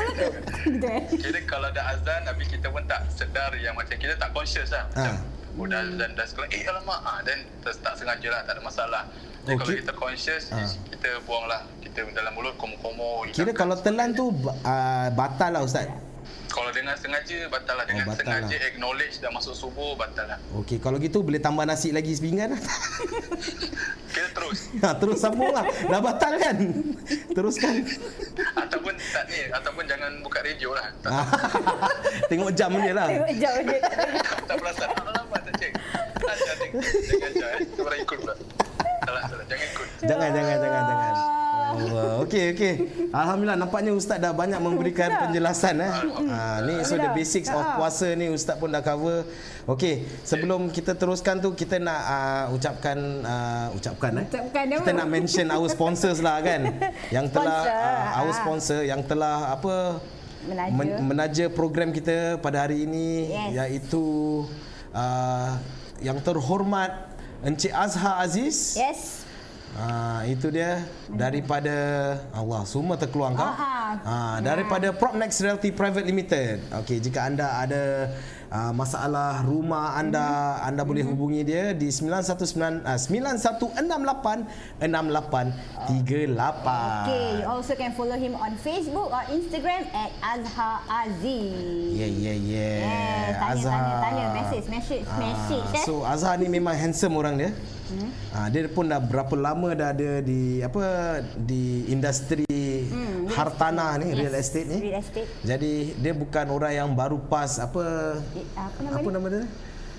Gitu kira kalau dah azan tapi kita pun tak sedar yang macam kita tak conscious lah. Macam Ah. oh dah azan dah sekolah. Eh alamak. Ah, then tak sengaja lah tak ada masalah. Jadi kalau Okay. kita conscious Ah. kita buang lah. Kita dalam mulut komo-komo Kira kalau telan tu uh, batal lah ustaz. Kalau dengan sengaja batal lah dengan Oh, batal sengaja lah. acknowledge dah masuk subuh batal lah Okey, kalau gitu boleh tambah nasi lagi sepinggan. kita terus ha, terus sambung lah. Dah batal kan? Teruskan. ataupun tak ni ataupun jangan buka radio lah tak, Ah, Tengok jam dia lah. Tengok jauh dia. tak perasan alamak tak cek jangan jangan jangan ikut pula salah salah jangan ikut Jangan, jangan, jangan, jangan. Allah. Okey, okey. Alhamdulillah nampaknya ustaz dah banyak memberikan penjelasan eh. Ha, ni so the basics of puasa ni ustaz pun dah cover. Okey, sebelum kita teruskan tu kita nak uh, ucapkan uh, ucapkan eh. Ucapkan Kita nak mention our sponsors lah kan. Yang telah Sponsor, uh, our sponsor yang telah apa Menaja. men- menaja program kita pada hari ini Yes. iaitu uh, yang terhormat Encik Azhar Aziz. Yes. Ah itu dia daripada Allah semua terkeluar kau. Ah, Ah daripada Propnex Realty Private Limited. Okey jika anda ada uh, masalah rumah anda Mhm. anda boleh hubungi dia di 919 uh, 9168 6838. Okay, you also can follow him on Facebook or Instagram at Azhar Aziz. Yeah yeah yeah. Yes, tanya, tanya, tanya. Message, message, message, eh. So Azhar ni memang handsome orang dia. Hmm. Ah, dia pun dah berapa lama dah ada di apa di industri hmm, hartanah ni Yes, real estate ni. real estate. Jadi dia bukan orang yang baru pas apa Eh, Apa nama apa nama dia?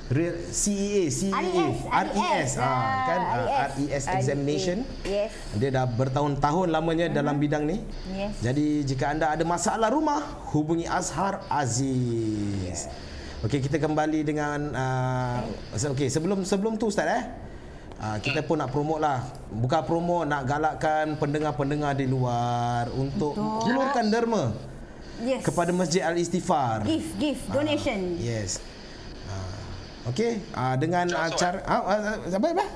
Real E CEA, CEA, RES, RES, ah, kan ah, RES examination. Yes. Dia dah bertahun-tahun lamanya dalam bidang ni. Yes. Jadi jika anda ada masalah rumah, hubungi Azhar Aziz. Okey, kita kembali dengan uh, okey, sebelum sebelum tu ustaz eh. Uh, kita pun nak promote lah Bukan promote Nak galakkan pendengar-pendengar di luar Untuk Betul. hulurkan derma Yes. Kepada Masjid Al-Istighfar Gift, gift, donation. Yes uh, Okey uh, Dengan acara ah, ah, Apa apa?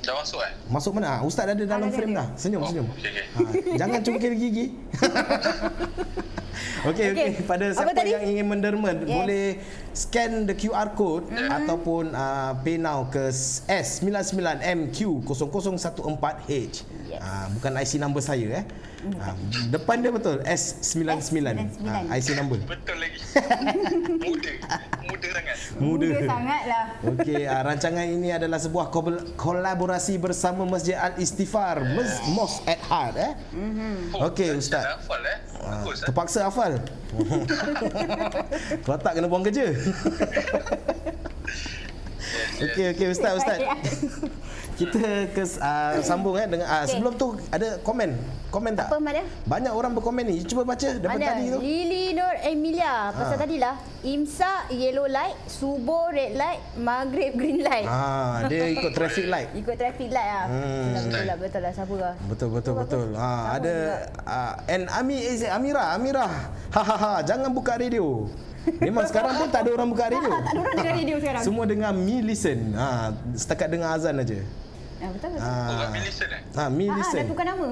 dah masuk eh Masuk mana? Ah, Ustaz ada dalam Ada, frame ada. dah Senyum Oh, senyum okey, okey. Ah, Jangan cungkil gigi Okey okey Okey. pada Apa siapa tadi? yang ingin menderma Yes. boleh scan the QR code Mm-hmm. ataupun uh, pay now ke S99MQ0014H. Yes. Ah, bukan IC number saya eh. Ah, depan dia betul S99 S99. ah, IC number. Betul lagi. Muda. Muda sangat. Muda. Muda sangatlah. Okey, uh, rancangan ini adalah sebuah kol- kolaborasi bersama Masjid Al Istifar, Mes- Mosque at Heart eh. Oh, Okey, Ustaz. Hafal eh. Ah, Bagus hafal. Kalau tak kena buang kerja. Okey okey ustaz ustaz. Kita ke uh, sambung eh dengan uh, Okey. sebelum tu ada komen. Komen tak? Apa, Mat? Banyak orang berkomen ni. Cuba baca daripada Ada tadi tu. Lily Nur Emilia Pasal Ha. tadi lah Imsak yellow light Subuh red light Maghrib green light Ah, dia ikut traffic light. Ikut traffic light lah Hmm. Betul lah betul lah Betul lah Siapa lah Betul betul Betul. Ha ada uh, and Ami Amira Amira. Ha ha ha jangan buka radio. Memang sekarang pun tak ada orang buka radio. Tak ada orang dengar radio sekarang Semua dengar me listen. Ha setakat dengar azan aja. Ah, Betul betul Ha. Oh, kat Millicent eh? Ha me Ah, listen. dah tukar nama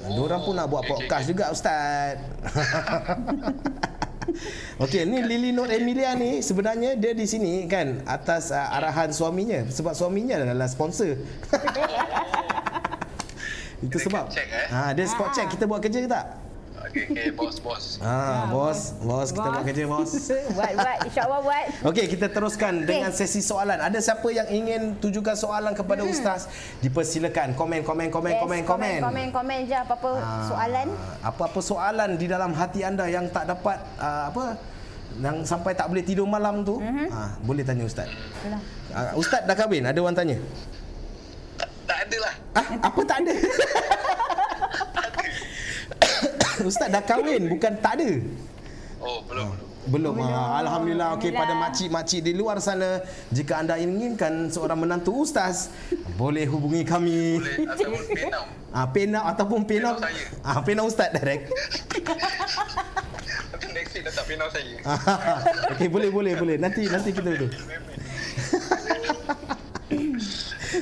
Diorang pun nak buat okey, okey, podcast juga ustaz. Okey, ni Lily Nur Emilia ni sebenarnya dia di sini kan atas uh, arahan suaminya sebab suaminya adalah sponsor. Itu sebab. check, eh? Ha, dia spot check kita buat kerja ke tak? Okey, okey, bos, bos. Ha, bos, bos kita buat kerja bos. Buat buat InsyaAllah buat Okey, kita teruskan dengan sesi soalan. Ada siapa yang ingin tujukan soalan kepada ustaz? Dipersilakan komen komen komen Yes, komen komen komen. Komen komen je Apa-apa Ah, soalan Apa-apa soalan di dalam hati anda yang tak dapat uh, apa yang sampai tak boleh tidur malam tu, Mhm. uh boleh tanya ustaz. Itulah. Uh, ustaz dah kahwin? Ada orang tanya. Tak, tak ada lah. Ah, apa tak ada? ustaz dah kahwin, bukan tak ada. Oh, belum, belum. Belum. Ah, Alhamdulillah. Okey pada makcik-makcik di luar sana, jika anda inginkan seorang menantu ustaz, boleh hubungi kami. Boleh ataupun now. Ah, pena ataupun pena. Ah, pena ustaz direct. Tapi next week dah tak pay now saya. Okey, boleh boleh boleh. Nanti nanti kita tu.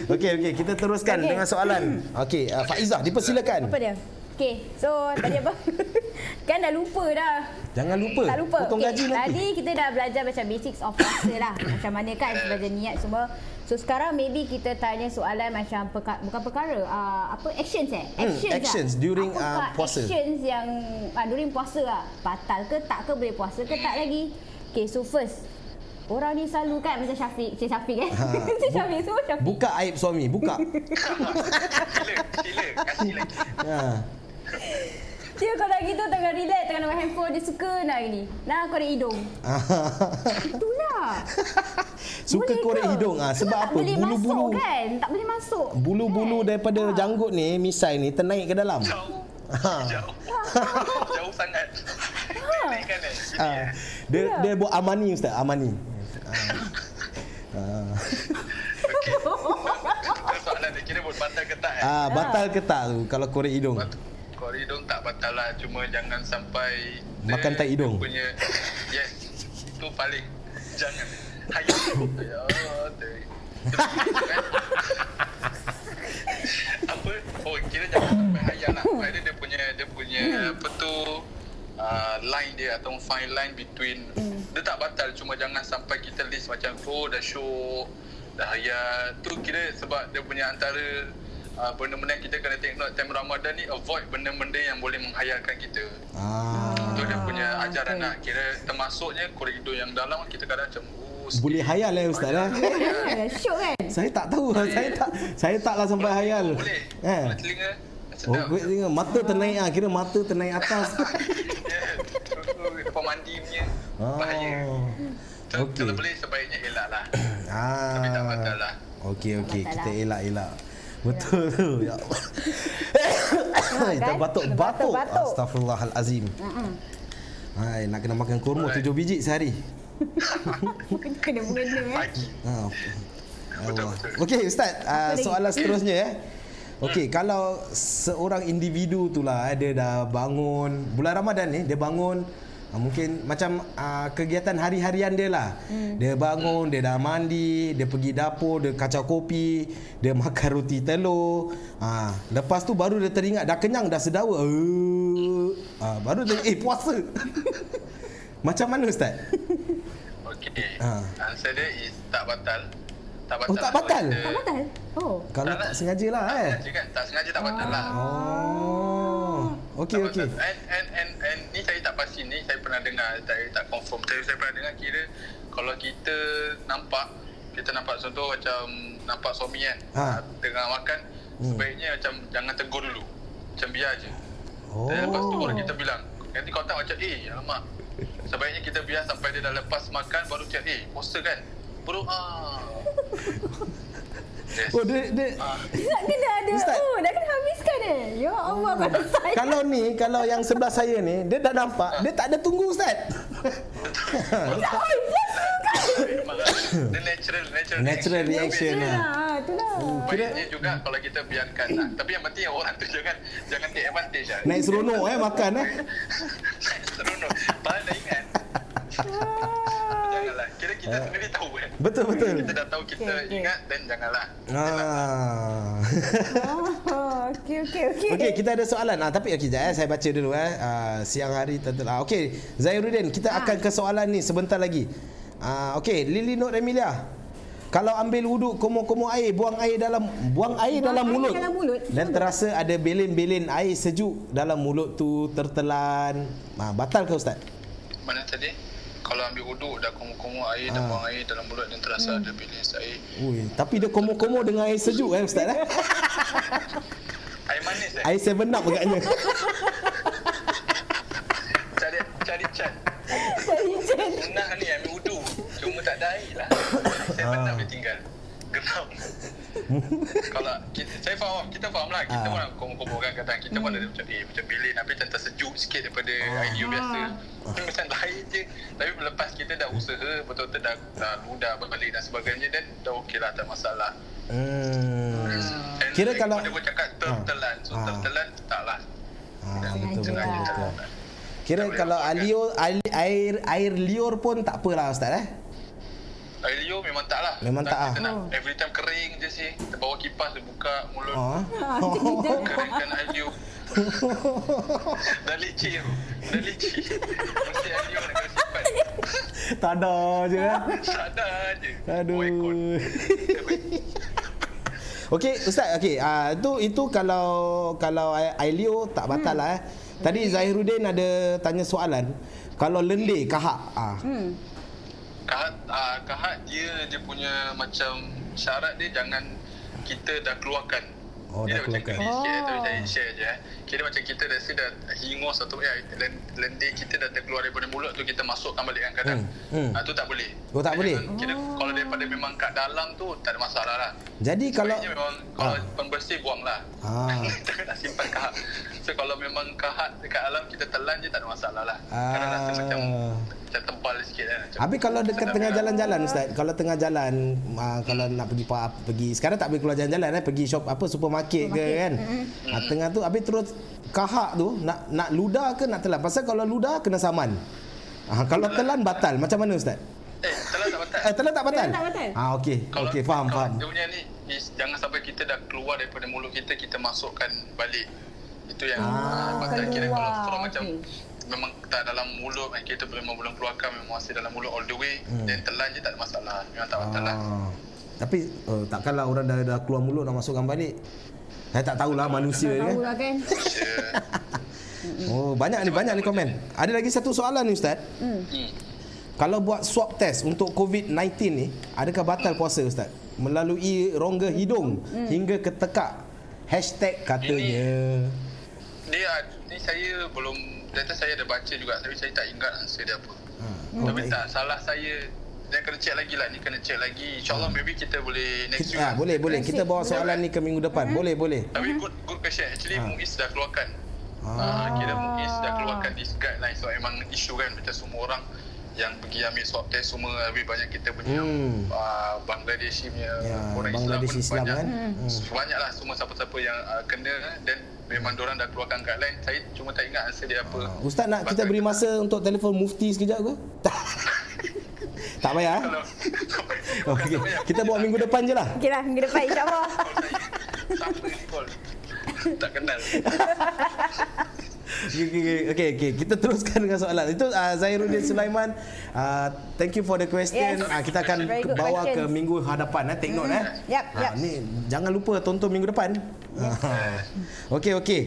Okey okey, kita teruskan Okey. dengan soalan. Okey, uh, Faizah dipersilakan. Apa dia? Okay, so tadi apa? kan dah lupa dah. Jangan lupa. Tak lupa. Potong Okey, gaji nanti. Tadi kita dah belajar macam basics of puasa lah. macam mana kan belajar niat semua. So sekarang maybe kita tanya soalan macam peka, bukan perkara, uh, apa actions eh? Hmm, Actions, actions lah. during, Apakah uh, puasa? actions yang uh, during puasa lah. Batal ke tak ke boleh puasa ke tak lagi. Okay, so first. Orang ni selalu kan macam Syafiq, Cik Syafiq eh. Ha, Cik Syafiq semua Syafiq. Buka aib suami, buka. Sila, sila. Kasih lagi. ha. Dia kalau gitu tengah relax, tengah main handphone, dia suka nak gini. Nah, aku ada hidung. Itulah. Suka Boleh korek ke? hidung ah sebab tak apa? boleh Bulu-bulu masuk kan? Tak boleh masuk. bulu-bulu daripada janggut ni misai ni ternaik ke dalam. Jauh. Ha. Jauh. Jauh sangat. Naik kan eh? Gini Ah, eh? dia dia buat amani ustaz, amani. Tukar soalan dia kira buat batal ke tak eh? Ah, batal ke tak tu kalau korek hidung? Bat- Koridor tak batal lah. Cuma jangan sampai Makan tai hidung. dia punya Yes Itu paling. Jangan. Hayat Ya Apa? Oh kira jangan sampai hayal lah. Sebab dia, dia punya Dia punya Apa tu uh, Line dia Atau fine line between Dia tak batal Cuma jangan sampai kita list macam Oh dah show Dah hayat. Tu kira sebab Dia punya antara uh, benda-benda yang kita kena take note time Ramadan ni avoid benda-benda yang boleh menghayalkan kita. Ah. Itu dia punya ajaran lah. Kira termasuknya koridor yang dalam kita kadang macam oh, Boleh hayal eh ustaz eh? Ya, Syok kan? Saya tak tahu saya tak saya taklah sampai hayal. Boleh. Eh. Boleh telinga. Oh, Sedap. tengok mata ternaik ah, kira mata ternaik atas. Ya, tu depan mandi punya bahaya. Oh. So, Okey. Kalau boleh sebaiknya elak lah. Ah. Tapi tak batal lah. Okey okey kita lah. elak-elak. Betul tu. Ya Allah. Kita kan? batuk-batuk. Batuk-batuk. Astagfirullahalazim. Hai, nak kena makan kurma tujuh biji sehari. Kena mengena eh. Ha. Allah. Okey ustaz, uh, soalan seterusnya eh. Okey, kalau seorang individu tu lah eh, dia dah bangun bulan Ramadan ni dia bangun mungkin macam uh, kegiatan hari-harian dia lah. Hmm. Dia bangun, dia dah mandi, dia pergi dapur, dia kacau kopi, dia makan roti telur. Ah, lepas tu baru dia teringat dah kenyang, dah sedawa. Uh, ah, baru dia eh puasa. macam mana ustaz? Okey. Ha. Answer dia is tak batal. Tak batal. Oh, tak batal? kita- Tak batal? Oh. Kalau Tak tak lah. sengaja lah Tak eh. sengaja kan? Tak sengaja tak batal lah. Oh. Okey okey. And, and, and, and, ni saya tak pasti ni saya pernah dengar saya tak confirm saya, saya pernah dengar kira kalau kita nampak kita nampak contoh macam nampak suami kan Ha. ha. tengah makan Hmm. sebaiknya macam jangan tegur dulu macam biar je Oh. Dan lepas tu baru kita bilang nanti kau tak macam eh alamak sebaiknya kita biar sampai dia dah lepas makan baru cakap eh puasa kan baru ah yes. Oh dia dia Ah. Ustaz dia dah ada. Ustaz. Oh, dah kena habiskan eh. Ya Allah, kalau saya. kalau ni kalau yang sebelah saya ni dia dah nampak dia tak ada tunggu ustaz. Dia natural natural, Natural reaction lah. Ah, itulah. Baiknya juga kalau kita biarkan lah. Tapi yang penting orang tu jangan jangan take advantage lah. Naik seronok eh makan eh. Naik seronok. Padahal dah ingat. Janganlah. Kira kita sendiri tahu kan. Betul betul. Kita dah tahu kita okey. ingat dan janganlah. Ah. Oh, okey, okey, okey. Okey, kita ada soalan. Ah, tapi okey, jap eh. Saya baca dulu eh. Ah, siang hari tentu. Ah, okey, Zairuddin, kita akan ke soalan ni sebentar lagi. Ah, okey, Lili Nur Emilia. Kalau ambil wuduk komo-komo air, buang air dalam buang air Buang dalam air mulut. dalam mulut. Dan terasa ada belin-belin air sejuk dalam mulut tu tertelan. Ah, batal ke ustaz? Mana tadi? Kalau ambil uduk dah kumu-kumu air dan Ah. buang air dalam mulut dan terasa ada bilis air. Ui, tapi dia komo-komo dengan air sejuk eh ustaz eh. Air manis eh? Air 7 up agaknya. Cari cari cat. Saya jen. Sunah ni ambil uduk. Cuma tak ada air lah. Saya Ah. benar boleh tinggal. Geram. Kalau kita, saya faham, kita faham lah. Kita Ah. pun kumpul-kumpul kan kadang kita pun ada macam eh macam bilik tapi macam tersejuk sikit daripada Ah. idea biasa. Tapi macam lain je. Tapi lepas kita dah usaha betul-betul dah, dah ludah balik dan sebagainya dan dah okey lah tak masalah. Hmm. And Kira lagi kalau dia pun cakap tertelan. So tertelan tak lah. Ah, Sengaja betul betul. lah. betul. Kira kalau air, air air liur pun tak apalah ustaz eh. Air liur memang tak lah. Memang tak kita ah. nak Oh. every time kering je sih. Kita bawa kipas, dia buka mulut. Oh. Keringkan air liur. dah licin. Dah licin. Mesti air liur nak kena simpan. tak ada je eh. Sadar je. Aduh. Okey ustaz okey ah itu itu kalau kalau liur tak batal Hmm. lah eh. Tadi Zahiruddin ada tanya soalan kalau lendir kahak ah. Hmm. Kahat, ah, kahat dia dia punya macam syarat dia jangan kita dah keluarkan. Oh, dia dah macam keluarkan. klise Oh. tapi saya share je eh. Kira macam kita dah rasa dah hingus atau ya len- lendir kita dah terkeluar daripada mulut tu kita masukkan balik kan kadang. Hmm, hmm. Ah tu tak boleh. Oh, tak boleh? Kira kalau daripada memang kat dalam tu tak ada masalah lah. Jadi kalau Sebaiknya memang kalau Ah. pembersih buang lah. Ah. Simpan kahat. So kalau memang kahat dekat alam kita telan je tak ada masalah lah. Kadang rasa Ah. macam macam tebal sikit kan. Macam Habis kalau dekat tengah kan. jalan-jalan ustaz, kalau tengah jalan uh, kalau nak pergi pergi sekarang tak boleh keluar jalan-jalan eh, pergi shop apa supermarket, ke kan. Mm-hmm. Ah, tengah tu habis terus kahak tu nak nak ludah ke nak telan? Pasal kalau ludah kena saman. Ah, kalau telan batal. Macam mana ustaz? Eh, telan tak batal. Eh, telan tak batal? Telan tak batal. Ah okey. Okey, faham kalau faham. Dia punya ni is, jangan sampai kita dah keluar daripada mulut kita kita masukkan balik. Itu yang Ah, ah, batal kira kalau kalau macam memang tak dalam mulut kan kita memang belum keluarkan memang masih dalam mulut all the way Hmm. dan telan je tak ada masalah. Memang tak batal lah. Tapi oh, takkanlah orang dah, dah keluar mulut nak masukkan balik. Saya tak tahulah manusia ni kan. Tahu lah kan. Oh, banyak ni banyak ni komen. Ada lagi satu soalan ni ustaz. Hmm. Hmm. Kalau buat swab test untuk COVID-19 ni, adakah batal puasa Ustaz? Melalui rongga hidung Hmm. hingga ke tekak. Hashtag katanya. Dia ni saya belum data saya ada baca juga tapi saya tak ingat answer dia apa. Ha. Tapi tak salah saya dia kena check lagi lah ni kena check lagi. InsyaAllah maybe kita boleh next week. Ah, boleh boleh. Kita bawa soalan ni ke minggu depan. Boleh boleh. Tapi good good question. Actually Ah. MUIS dah keluarkan. Ah. Ah. kira MUIS dah keluarkan this guideline so memang isu kan macam semua orang yang pergi ambil swab test semua lebih banyak kita punya Hmm. uh, Bangladeshi punya Ya, orang Bangladeshi Islam, pun Islam banyak, kan? Hmm. banyak lah semua siapa-siapa yang uh, kena dan memang orang dah keluarkan guideline saya cuma tak ingat answer dia apa Ah, Ustaz nak kita beri kita- masa untuk telefon mufti sekejap ke? tak payah. eh? kalau Okey, kita buat minggu depan je lah. Okey lah, minggu depan insyaAllah. siapa ni call tak kenal Okey, okey, okey. Kita teruskan dengan soalan. Itu uh, Zairuddin Sulaiman. Uh, thank you for the question. Yes. Uh, kita akan bawa ke questions. minggu hadapan. Eh. Take note. Eh. Yap, Ah, yap. ni jangan lupa tonton minggu depan. Ah. Okey, okey.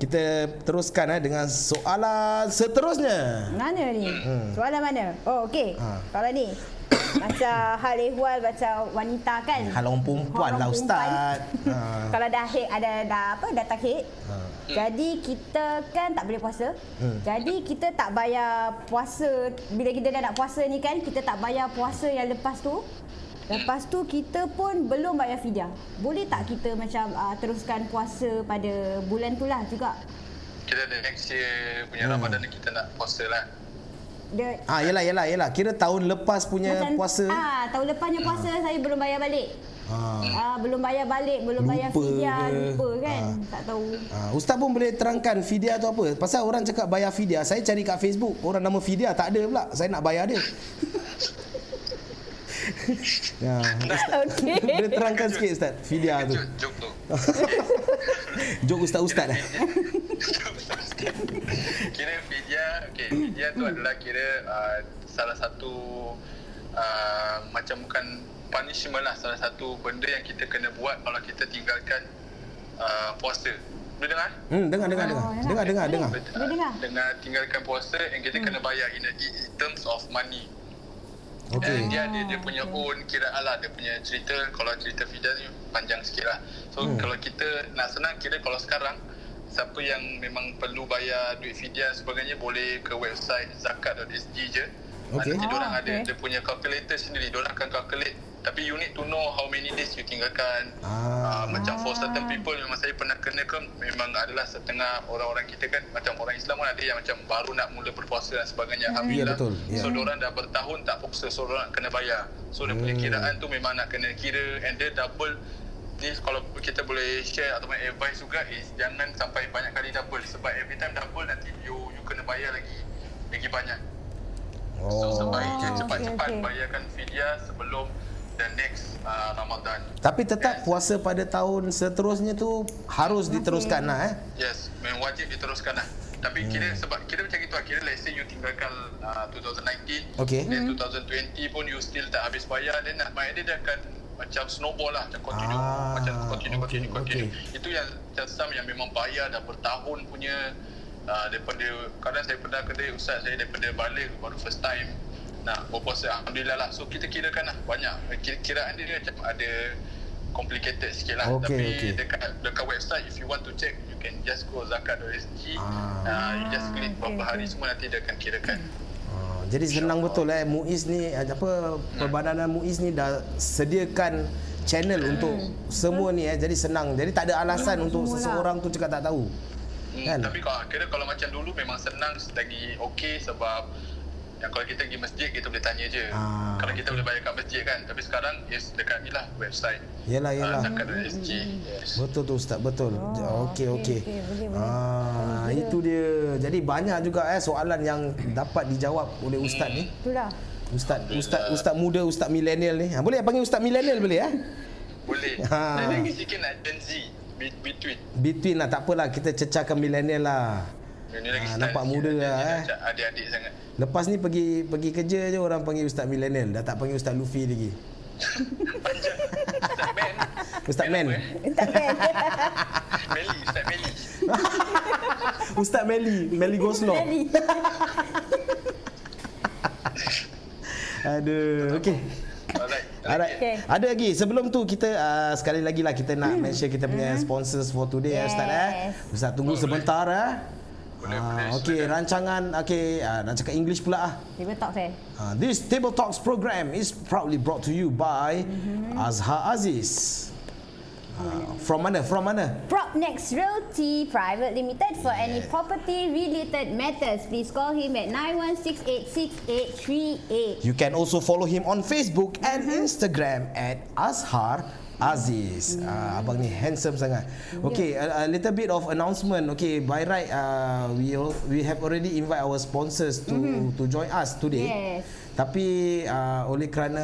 Kita teruskan eh, dengan soalan seterusnya. Mana ni? Soalan mana? Oh, okey. Ha. Kalau ni. Macam hal ehwal macam wanita kan. Hal orang perempuan Orang lah. Ustaz. Ha. Kalau dah head ada dah apa datang head. Ha. Jadi kita kan tak boleh puasa. Hmm. Jadi kita tak bayar puasa bila kita dah nak puasa ni kan kita tak bayar puasa yang lepas tu. Lepas tu kita pun belum bayar fidyah. Boleh tak kita macam uh, teruskan puasa pada bulan tu lah juga? kita ada next year punya Hmm. Ramadan ni kita nak puasa lah Dia Ah, yelah, yelah, yelah. Kira tahun lepas punya puasa. Ah, tahun lepannya puasa saya belum bayar balik. Ah. Ah, belum bayar balik, belum bayar Lupa fidyah, ke? lupa kan. Ah. Tak tahu. Ah, Ustaz pun boleh terangkan fidyah tu apa. Pasal orang cakap bayar fidyah. Saya cari kat Facebook. Orang nama fidyah tak ada pula. Saya nak bayar dia. ya, Okey. boleh terangkan sikit Ustaz. Fidyah tu. Jok, jok tu Jok Ustaz-Ustaz eh. kira fidyah fidyah tu adalah kira uh, salah satu uh, macam bukan punishment lah salah satu benda yang kita kena buat kalau kita tinggalkan uh, puasa boleh dengar Hmm, dengar, dengar, dengar. Oh, Dengar, dengar, dengar. Boleh dengar? dengan tinggalkan puasa yang kita kena bayar in, in terms of money Okey. Dan dia ada dia punya own kiraan lah dia punya cerita kalau cerita Fida ni panjang sikit lah. So hmm. kalau kita nak senang kira kalau sekarang siapa yang memang perlu bayar duit fidya dan sebagainya boleh ke website zakat.sg je. Okey. Nanti Ah, diorang ada dia punya calculator sendiri. Diorang akan calculate tapi you need to know how many days you tinggalkan. Ah. Ah, macam for certain people memang saya pernah kena ke memang adalah setengah orang-orang kita kan macam orang Islam kan ada yang macam baru nak mula berpuasa dan sebagainya. Alhamdulillah. Ya, betul. Ya. So diorang dah bertahun tak puasa so diorang kena bayar. So dia punya Hmm. kiraan tu memang nak kena kira and dia double ni kalau kita boleh share ataupun advice juga is jangan sampai banyak kali double sebab every time double nanti you you kena bayar lagi lagi banyak. So Oh. sebaiknya okey, cepat-cepat okey. bayarkan fidyah sebelum the next uh, Ramadan. Tapi tetap puasa pada tahun seterusnya tu harus diteruskan lah eh. Yes, memang wajib diteruskan lah. Tapi hmm. kira sebab kira macam itu lah. Kira let's say you tinggalkan uh, 2019 Okey. Then 2020 pun you still tak habis bayar Then nak bayar dia dia akan macam snowball lah Macam continue. Ah, Macam continue, okey, continue, continue. okey. Itu yang macam some yang memang bayar dah bertahun punya uh, Daripada Kadang saya pernah kedai ustaz saya daripada balik Baru first time Nak berpuasa. Alhamdulillah lah. So kita kirakan lah banyak. Kira- Kiraan dia macam ada complicated sikit lah. Okey, Tapi okey. dekat dekat website if you want to check you can just go zakat.sg Ah. uh, you just klik okey, berapa hari okey. semua nanti dia akan kirakan Ah, jadi senang betul eh Muiz ni apa perbadanan Muiz ni dah sediakan channel untuk semua ni eh jadi senang. Jadi tak ada alasan untuk lah. seseorang tu cakap tak tahu. hmm, Kan? tapi kalau kira kalau macam dulu memang senang lagi okey sebab yang kalau kita pergi masjid kita boleh tanya je Ah, kalau kita boleh bayar kat masjid kan tapi sekarang yes dekat ni lah website Yalah uh, yalah. zakat.sg yes Betul tu ustaz betul. Oh, okey okey. okey, okey. Boleh, boleh. Ah itu dia. Jadi banyak juga eh soalan yang dapat dijawab oleh ustaz ni. Itulah. Ustaz ustaz ustaz muda ustaz milenial ni. Ha, boleh panggil ustaz milenial boleh eh? boleh Ah. dan lagi sikit nak Gen Z be- between Between lah tak apalah kita cecahkan milenial lah. Ini lagi Ah, style nampak muda lah, dia eh. Adik-adik sangat Lepas ni pergi pergi kerja je orang panggil ustaz milenial. Dah tak panggil ustaz Luffy lagi. Panjang Ustaz Ben Ustaz Ben Men. eh? Meli Ustaz Meli Ustaz Meli, Meli Goslo. Aduh, okey. Alright Alright. Okey. Ada lagi sebelum tu kita uh, sekali lagi lah kita nak mention kita punya sponsors for today yes. Ustaz eh. Ustaz tunggu sebentar eh. Boleh, Ah, boleh, okey, silakan. rancangan okey, uh, nak cakap English pula ah. Tiba talk saya. Uh, this Table Talks program is proudly brought to you by Azhar Aziz. Uh, From mana? From mana? Propnex Realty Private Limited for any property related matters. Please call him at 91686838. You can also follow him on Facebook and Instagram at Azhar Aziz. Uh, abang ni handsome sangat. Okay, a, a little bit of announcement. Okay, by right uh, we al- we have already invite our sponsors to to join us today. Yes. Tapi uh, oleh kerana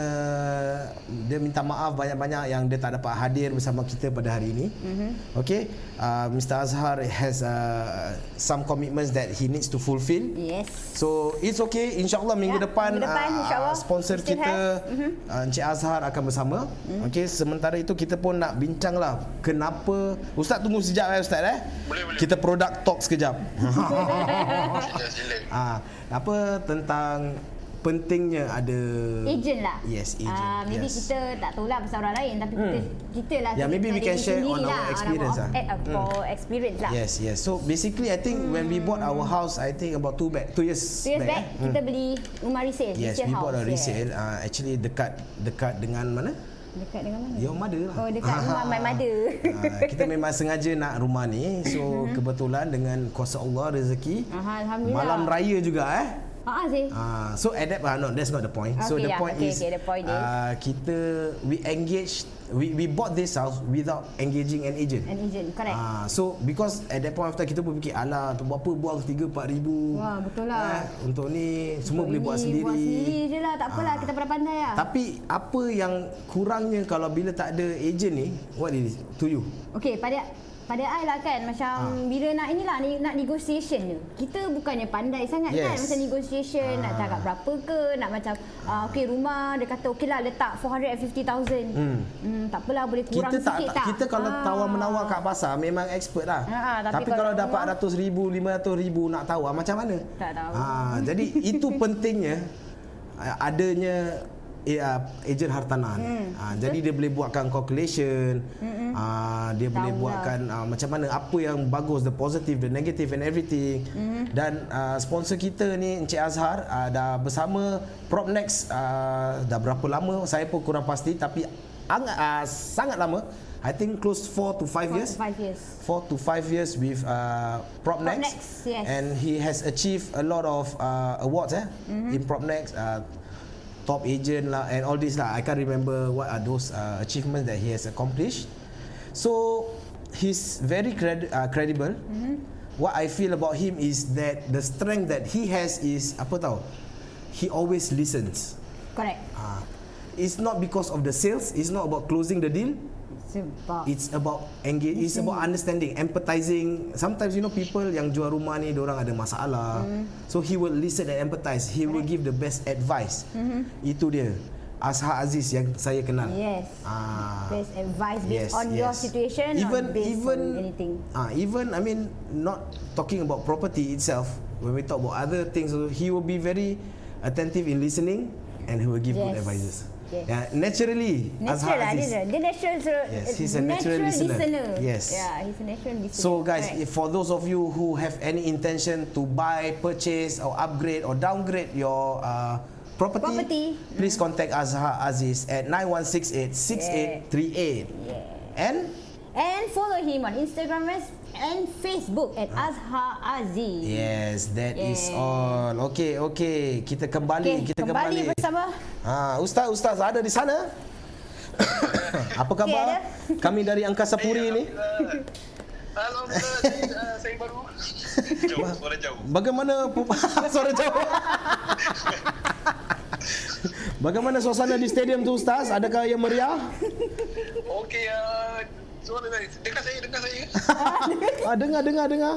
dia minta maaf banyak-banyak yang dia tak dapat hadir bersama kita pada hari ini. Mm-hmm. Okay, uh, Mr. Azhar has uh, some commitments that he needs to fulfill. Yes. So it's okay InsyaAllah minggu Ya, depan, minggu depan, insyaAllah. Sponsor kita have. Mhm. uh, Encik Azhar akan bersama Mhm. Okay sementara itu kita pun nak bincang lah Kenapa Ustaz tunggu sekejap eh Ustaz eh Boleh, boleh. Kita product talk sekejap Sila, sila. ah, Apa tentang pentingnya ada Agent lah. Yes agent Ah, maybe yes. kita tak tahu lah pasal orang lain tapi kita kita lah. Yeah, maybe we can share on our lah, experience our, lah. eh, uh, for experience lah. Yes yes So basically I think when we bought our house I think about two back Two years Two years back, eh. kita beli rumah resale. Yes resale we house, bought a resale uh, Actually dekat Dekat dengan mana Dekat dengan mana? Your mother lah Oh, dekat rumah my mother. Ah, kita memang sengaja nak rumah ni So kebetulan dengan kuasa Allah rezeki Aha, Alhamdulillah. Malam raya juga eh Ah, sih. Ah, so adapt ah no that's not the point. so Okay, the yeah, point okay, is okay, the point is- ah, kita we engage we we bought this house without engaging an agent. An agent, correct. Ah, so because at that point of time kita pun fikir alah untuk buat apa buang 3 4 ribu. Wah, betul lah. Eh, untuk ni semua boleh Ini buat sendiri. Buat sendiri je lah, tak apalah, Ah. kita pandai-pandai lah. Tapi apa yang kurangnya kalau bila tak ada agent ni what is it to you? Okey, pada pada I lah kan macam Ah. bila nak inilah ni nak negotiation je. Kita bukannya pandai sangat kan Yes. macam negotiation nak Ah. cakap berapa ke, nak macam uh, okey rumah dia kata okeylah letak 450,000. Hmm. Hmm, tak apalah boleh kurang kita tak, sikit tak kita kalau Ah. tawar menawar kat pasar memang expert lah. Ha, ha, tapi, tapi kalau, kalau dapat ratus ribu, lima ratus ribu nak tawar macam mana? Tak tahu. Ha, jadi itu pentingnya adanya uh, ejen hartanah. Hmm, Ha, jadi dia boleh buatkan calculation. Uh, dia boleh Tahu lah. buatkan uh, macam mana apa yang bagus, the positive, the negative and everything. Hmm. Dan uh, sponsor kita ni Encik Azhar uh, dah bersama Propnex uh, dah berapa lama saya pun kurang pasti tapi angat, uh, sangat lama. I think close 4 to 5 Four years. to five years. 4 to 5 years with uh, Propnex. Propnex, yes. And he has achieved a lot of uh, awards eh, Mm-hmm. in Propnex. Uh, top agent lah and all this lah. I can't remember what are those uh, achievements that he has accomplished. So he's very cred- uh, credible. Mm-hmm. What I feel about him is that the strength that he has is apa tahu? He always listens. Correct. Uh, it's not because of the sales. It's not about closing the deal. Sebab It's about engage. It's about understanding, empathizing. Sometimes you know people yang jual rumah ni, orang ada masalah. Hmm. So he will listen and empathize. He will give the best advice. Itu dia. Azhar Aziz yang saya kenal. Mm-hmm. Yes. Ah. best advice based Yes, on your yes. situation even or based even on anything. ah even I mean not talking about property itself when we talk about other things he will be very attentive in listening and he will give good Yes. advices Yes. yeah naturally Natural lah Aziz dia. Dia natural. Yes, he's a natural listener. Yes. Yeah, he's a natural listener. So guys, if for those of you who have any intention to buy, purchase or upgrade or downgrade your uh, property, Property. please contact Azhar Aziz at 91686838. Yeah. And And follow him on Instagram and Facebook at Azhar Aziz. yes, that is Yeah. all. Okay, okay. Kita kembali, Okay, kita kembali kembali. bersama Ha, ustaz, ustaz ada di sana? Apa khabar? ada. Kami dari Angkasa Puri ni. Alhamdulillah, saya, saya baru. Jauh, suara jauh. Bagaimana suara jauh? Bagaimana suasana di stadium tu Ustaz? Adakah yang meriah? Okey, uh, suara saya. Dengar saya, dengar saya. Ah, dengar, dengar, dengar.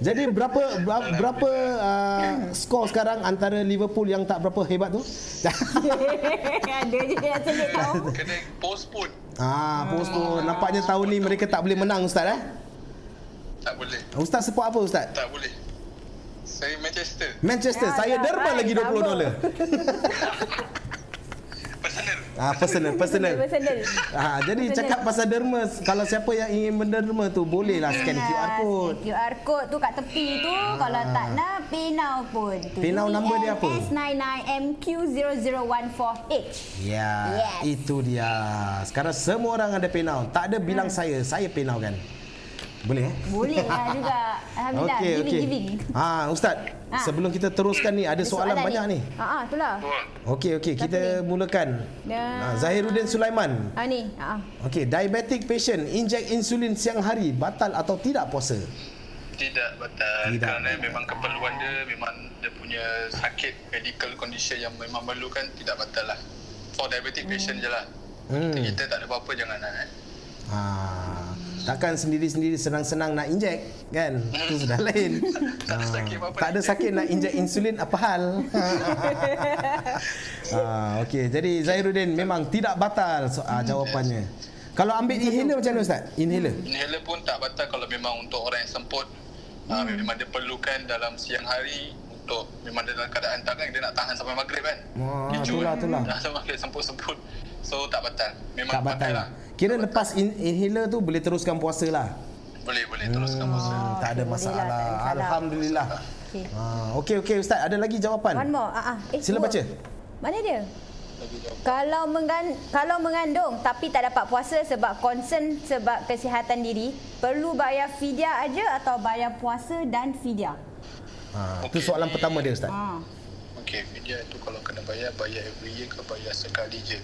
Jadi berapa berapa, berapa uh, skor sekarang antara Liverpool yang tak berapa hebat tu? Ada je yang tahu. Kena postpone. ah, postpone. Nampaknya tahun ni mereka tak boleh menang Ustaz eh? Tak boleh. Ustaz support apa Ustaz? Tak boleh. Saya Manchester. Manchester. Ya, Saya ya, derma lagi 20 sama. dolar. Ah, personal, personal. Personal. Ah, jadi Personal. cakap pasal derma, kalau siapa yang ingin menderma tu bolehlah scan Ah, QR code. QR code tu kat tepi tu kalau tak nak PayNow pun. PayNow number dia apa? S99MQ0014H. Ya, Yes. itu dia. Sekarang semua orang ada PayNow. Tak ada bilang Hmm. saya, saya PayNow kan. Boleh eh? Boleh lah juga. Alhamdulillah. Okey, giving, okey. giving. Ha, ustaz, Ha. sebelum kita teruskan ni ada soalan, banyak ni. Ha ah, itulah. Okey, okey, kita mulakan. Ya. Ha, Zahiruddin Sulaiman. Ha ni. Ha. ah. Okey, diabetic patient injek insulin siang hari batal atau tidak puasa? Tidak batal Tidak. kerana memang keperluan dia memang dia punya sakit medical condition yang memang memerlukan tidak batal lah. For diabetic patient je lah. Hmm. Kita tak ada apa-apa jangan nak eh. Ha, takkan sendiri-sendiri senang-senang nak injek kan? Itu sudah lain. Tak ada sakit apa-apa Tak nak ada injek. sakit nak injek insulin apa hal? ha, okey, jadi Zairuddin memang tidak batal so, ah, jawapannya. Kalau ambil inhaler macam mana ustaz? Inhaler. Inhaler pun tak batal kalau memang untuk orang yang semput hmm. uh, memang dia perlukan dalam siang hari untuk memang dia dalam keadaan tangan dia nak tahan sampai maghrib kan. Wah, Kecut. itulah, itulah. Dah sampai maghrib semput-semput. So tak batal. Memang Tak batal pakai lah. Kira lepas in, inhaler tu boleh teruskan puasa lah. Boleh boleh teruskan puasa. Hmm, tak ada masalah. tak ada masalah. Alhamdulillah. Okey. Ha, okey okey ustaz, ada lagi jawapan? One more. Ah ah. Eh, Sila dua. baca. Mana dia? Kalau mengan, kalau mengandung tapi tak dapat puasa sebab concern sebab kesihatan diri, perlu bayar fidyah aja atau bayar puasa dan fidyah? Ha, itu Okey. soalan pertama dia ustaz. Ha. Okey, media tu kalau kena bayar, bayar every year ke bayar sekali je?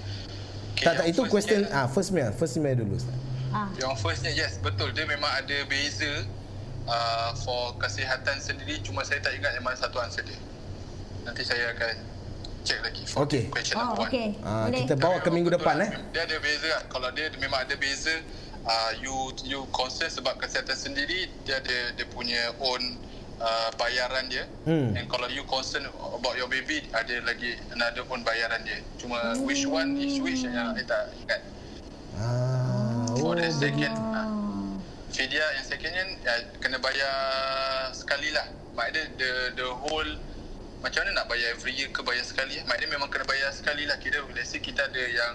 Okay, Tak tak itu question ah first meal, first meal dulu ustaz. Ah. Yang firstnya yes betul dia memang ada beza uh, for kesihatan sendiri cuma saya tak ingat yang mana satu answer dia. Nanti saya akan check lagi for Okey. question Oh, number one. okey. Ah, Boleh. kita bawa ke minggu Betul depan lah. eh. Dia ada beza lah. Kalau dia memang ada beza uh, you you concern sebab kesihatan sendiri dia ada dia punya own uh, bayaran dia Hmm. and kalau you concern about your baby ada lagi another own bayaran dia cuma which one is which yang saya tak ingat Ah, for oh, the second uh. Fidyah yang secondnya uh, kena bayar sekali lah. Mak dia the the whole macam mana nak bayar every year ke bayar sekali? Mak dia memang kena bayar sekali lah. Kira let's say kita ada yang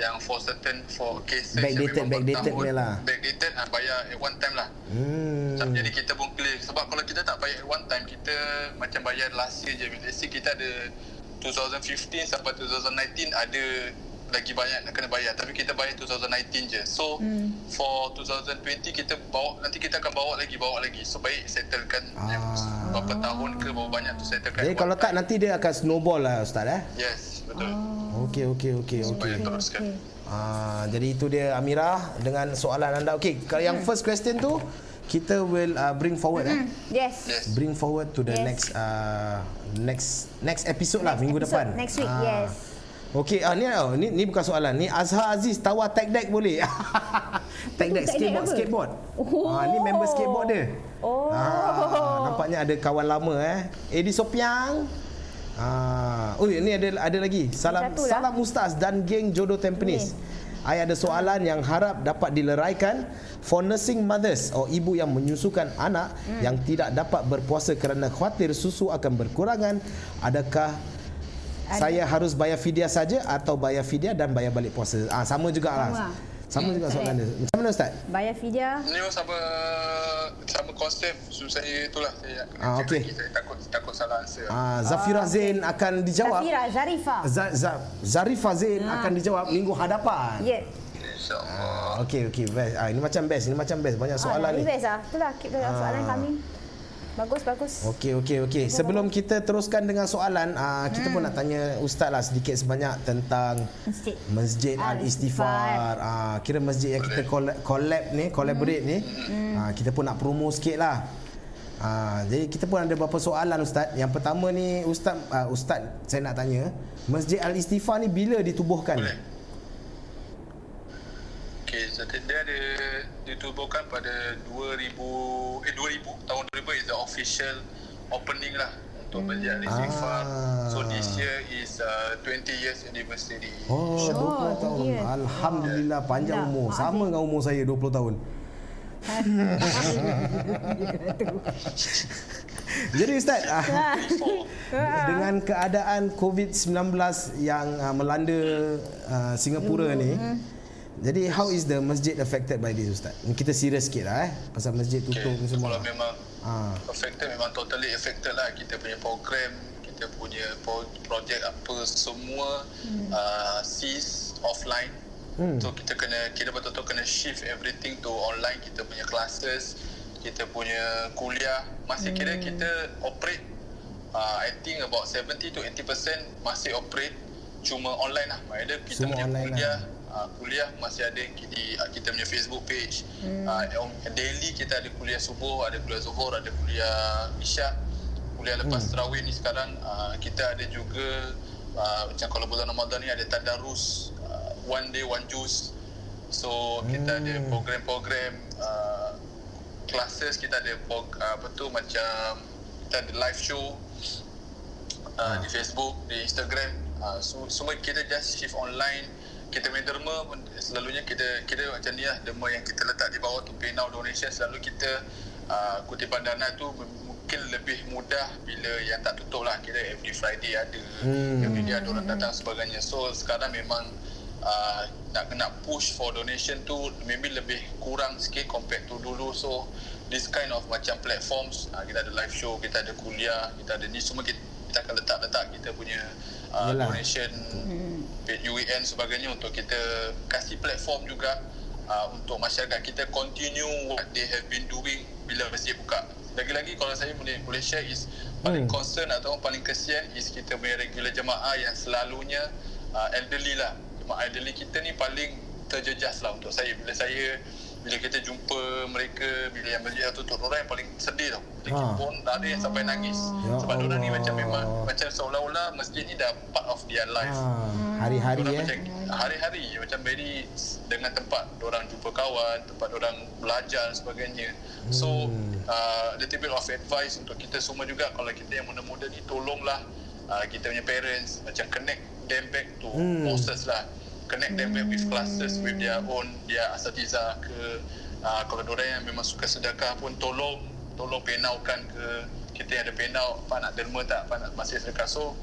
yang for certain for cases Backdated, backdated punya lah. Backdated ah bayar at one time lah. Hmm. Jadi kita pun clear sebab kalau kita tak bayar at one time kita macam bayar last year je. Let's say kita ada 2015 sampai 2019 ada lagi banyak nak kena bayar tapi kita bayar 2019 je. So Hmm. for 2020 kita bawa nanti kita akan bawa lagi bawa lagi. So baik settlekan Ah. yang berapa tahun ke berapa banyak tu settlekan. Jadi kalau one tak nanti dia akan snowball lah ustaz eh. Yes, betul. Okey okey okey Supaya okey. teruskan. Ah, jadi itu dia Amirah dengan soalan anda. Okey, kalau yang first question tu kita will uh, bring forward eh. Yes. Yes. Bring forward to the Yes. next uh, next next episode lah Next minggu episode, depan. next week, Ah. yes. Okey, ah ni oh, ni ni bukan soalan. Ni Azhar Aziz tawar tag deck boleh. tag deck skateboard apa? skateboard. Oh. Ah ni member skateboard dia. Oh. Ah, nampaknya ada kawan lama eh. Edi Sopiang. Ah, oh ini ada ada lagi. Salam Satu lah. salam Ustaz dan geng Jodoh Tampines. I ada soalan yang harap dapat dileraikan for nursing mothers atau ibu yang menyusukan anak Hmm. yang tidak dapat berpuasa kerana khawatir susu akan berkurangan. Adakah Ada. saya harus bayar fidyah saja atau bayar fidyah dan bayar balik puasa? Ah sama juga Sama lah. Sama juga soalan dia. Macam mana ustaz? Bayar fidyah. Ni pun sama sama konsep so saya itulah saya Ah, okey. lagi. Saya takut takut salah answer. Ah Zafira Zain akan dijawab. Zafira, Zarifa. Z- Z- Zarifah Zain Ah. akan dijawab minggu hadapan. Ya. InsyaAllah. Ah, okey okey best. Ah ini macam best, ini macam best. Banyak soalan ah, ni. Best lah. Itulah kita soalan Ah. kami. Bagus, bagus. Okey okey okey. Sebelum kita teruskan dengan soalan, ah, kita Hmm. pun nak tanya ustaz lah sedikit sebanyak tentang Masjid. Masjid Al-Istighfar. Ah, kira masjid yang kita collab, collab ni, collaborate ni. Ah, kita pun nak promo sikit lah. Ah, jadi kita pun ada beberapa soalan ustaz. Yang pertama ni ustaz ah, ustaz saya nak tanya, Masjid Al-Istighfar ni bila ditubuhkan? Boleh. Okey, so dia ada ditubuhkan pada 2000 eh 2000 tahun 2000 is the official opening lah untuk Masjid Al-Istighfar. Ah. So this year is uh, 20 years anniversary. Oh, 20 Oh, tahun. dia. Alhamdulillah panjang Dah, umur. Sama dengan umur saya 20 tahun. Jadi Ustaz, ah, dengan keadaan COVID-19 yang ah, melanda ah, Singapura ni, Jadi how is the masjid affected by this Ustaz? Kita serius sikit lah eh Pasal masjid tutup Okay, semua kalau memang Ah. affected memang totally affected lah kita punya program kita punya pro- projek apa semua hmm. uh, cease offline Hmm. so kita kena kita betul-betul kena shift everything to online kita punya classes kita punya kuliah masih kira kita operate uh, I think about 70 to 80% masih operate cuma online lah either kita Semua punya online kuliah uh, kuliah masih ada di uh, kita punya Facebook page. Hmm. Uh, daily kita ada kuliah subuh, ada kuliah zuhur, ada kuliah isyak. Kuliah lepas hmm. tarawih ni sekarang uh, kita ada juga uh, macam kalau bulan Ramadan ni ada tadarus uh, one day one juice. So kita ada program-program uh, classes kita ada prog- uh, apa tu macam kita ada live show uh, di Facebook, di Instagram. Uh, so, semua kita just shift online. Kita punya derma selalunya kita kita macam ni lah derma yang kita letak di bawah tu pay now donation selalu kita uh, kutipan dana tu mungkin lebih mudah bila yang tak tutup lah. Kira every Friday ada Hmm. every day ada orang datang sebagainya. So sekarang memang uh, nak kena push for donation tu maybe lebih kurang sikit compared to dulu. So this kind of macam platforms uh, kita ada live show kita ada kuliah kita ada ni semua kita, kita akan letak-letak kita punya uh, Yelah. donation paid UAN sebagainya untuk kita kasih platform juga uh, untuk masyarakat kita continue what they have been doing bila masjid buka lagi-lagi kalau saya boleh boleh share is paling Hmm. concern atau paling kesian is kita punya regular jemaah yang selalunya uh, elderly lah jemaah elderly kita ni paling terjejas lah untuk saya bila saya bila kita jumpa mereka bila yang dah tutup orang yang paling sedih tau Ah. pun ada yang sampai nangis Ya sebab orang ni Allah. macam memang macam seolah-olah masjid ni dah part of their life ah, Hari-hari eh macam hari-hari macam very dengan tempat orang jumpa kawan, tempat orang belajar dan sebagainya. So Hmm. uh, little bit of advice untuk kita semua juga kalau kita yang muda-muda ni tolonglah uh, kita punya parents macam connect them back to Hmm. lah. Connect them back with classes with their own dia asatiza ke uh, kalau orang yang memang suka sedekah pun tolong tolong penaukan ke kita yang ada penau apa nak derma tak apa nak masih sedekah. So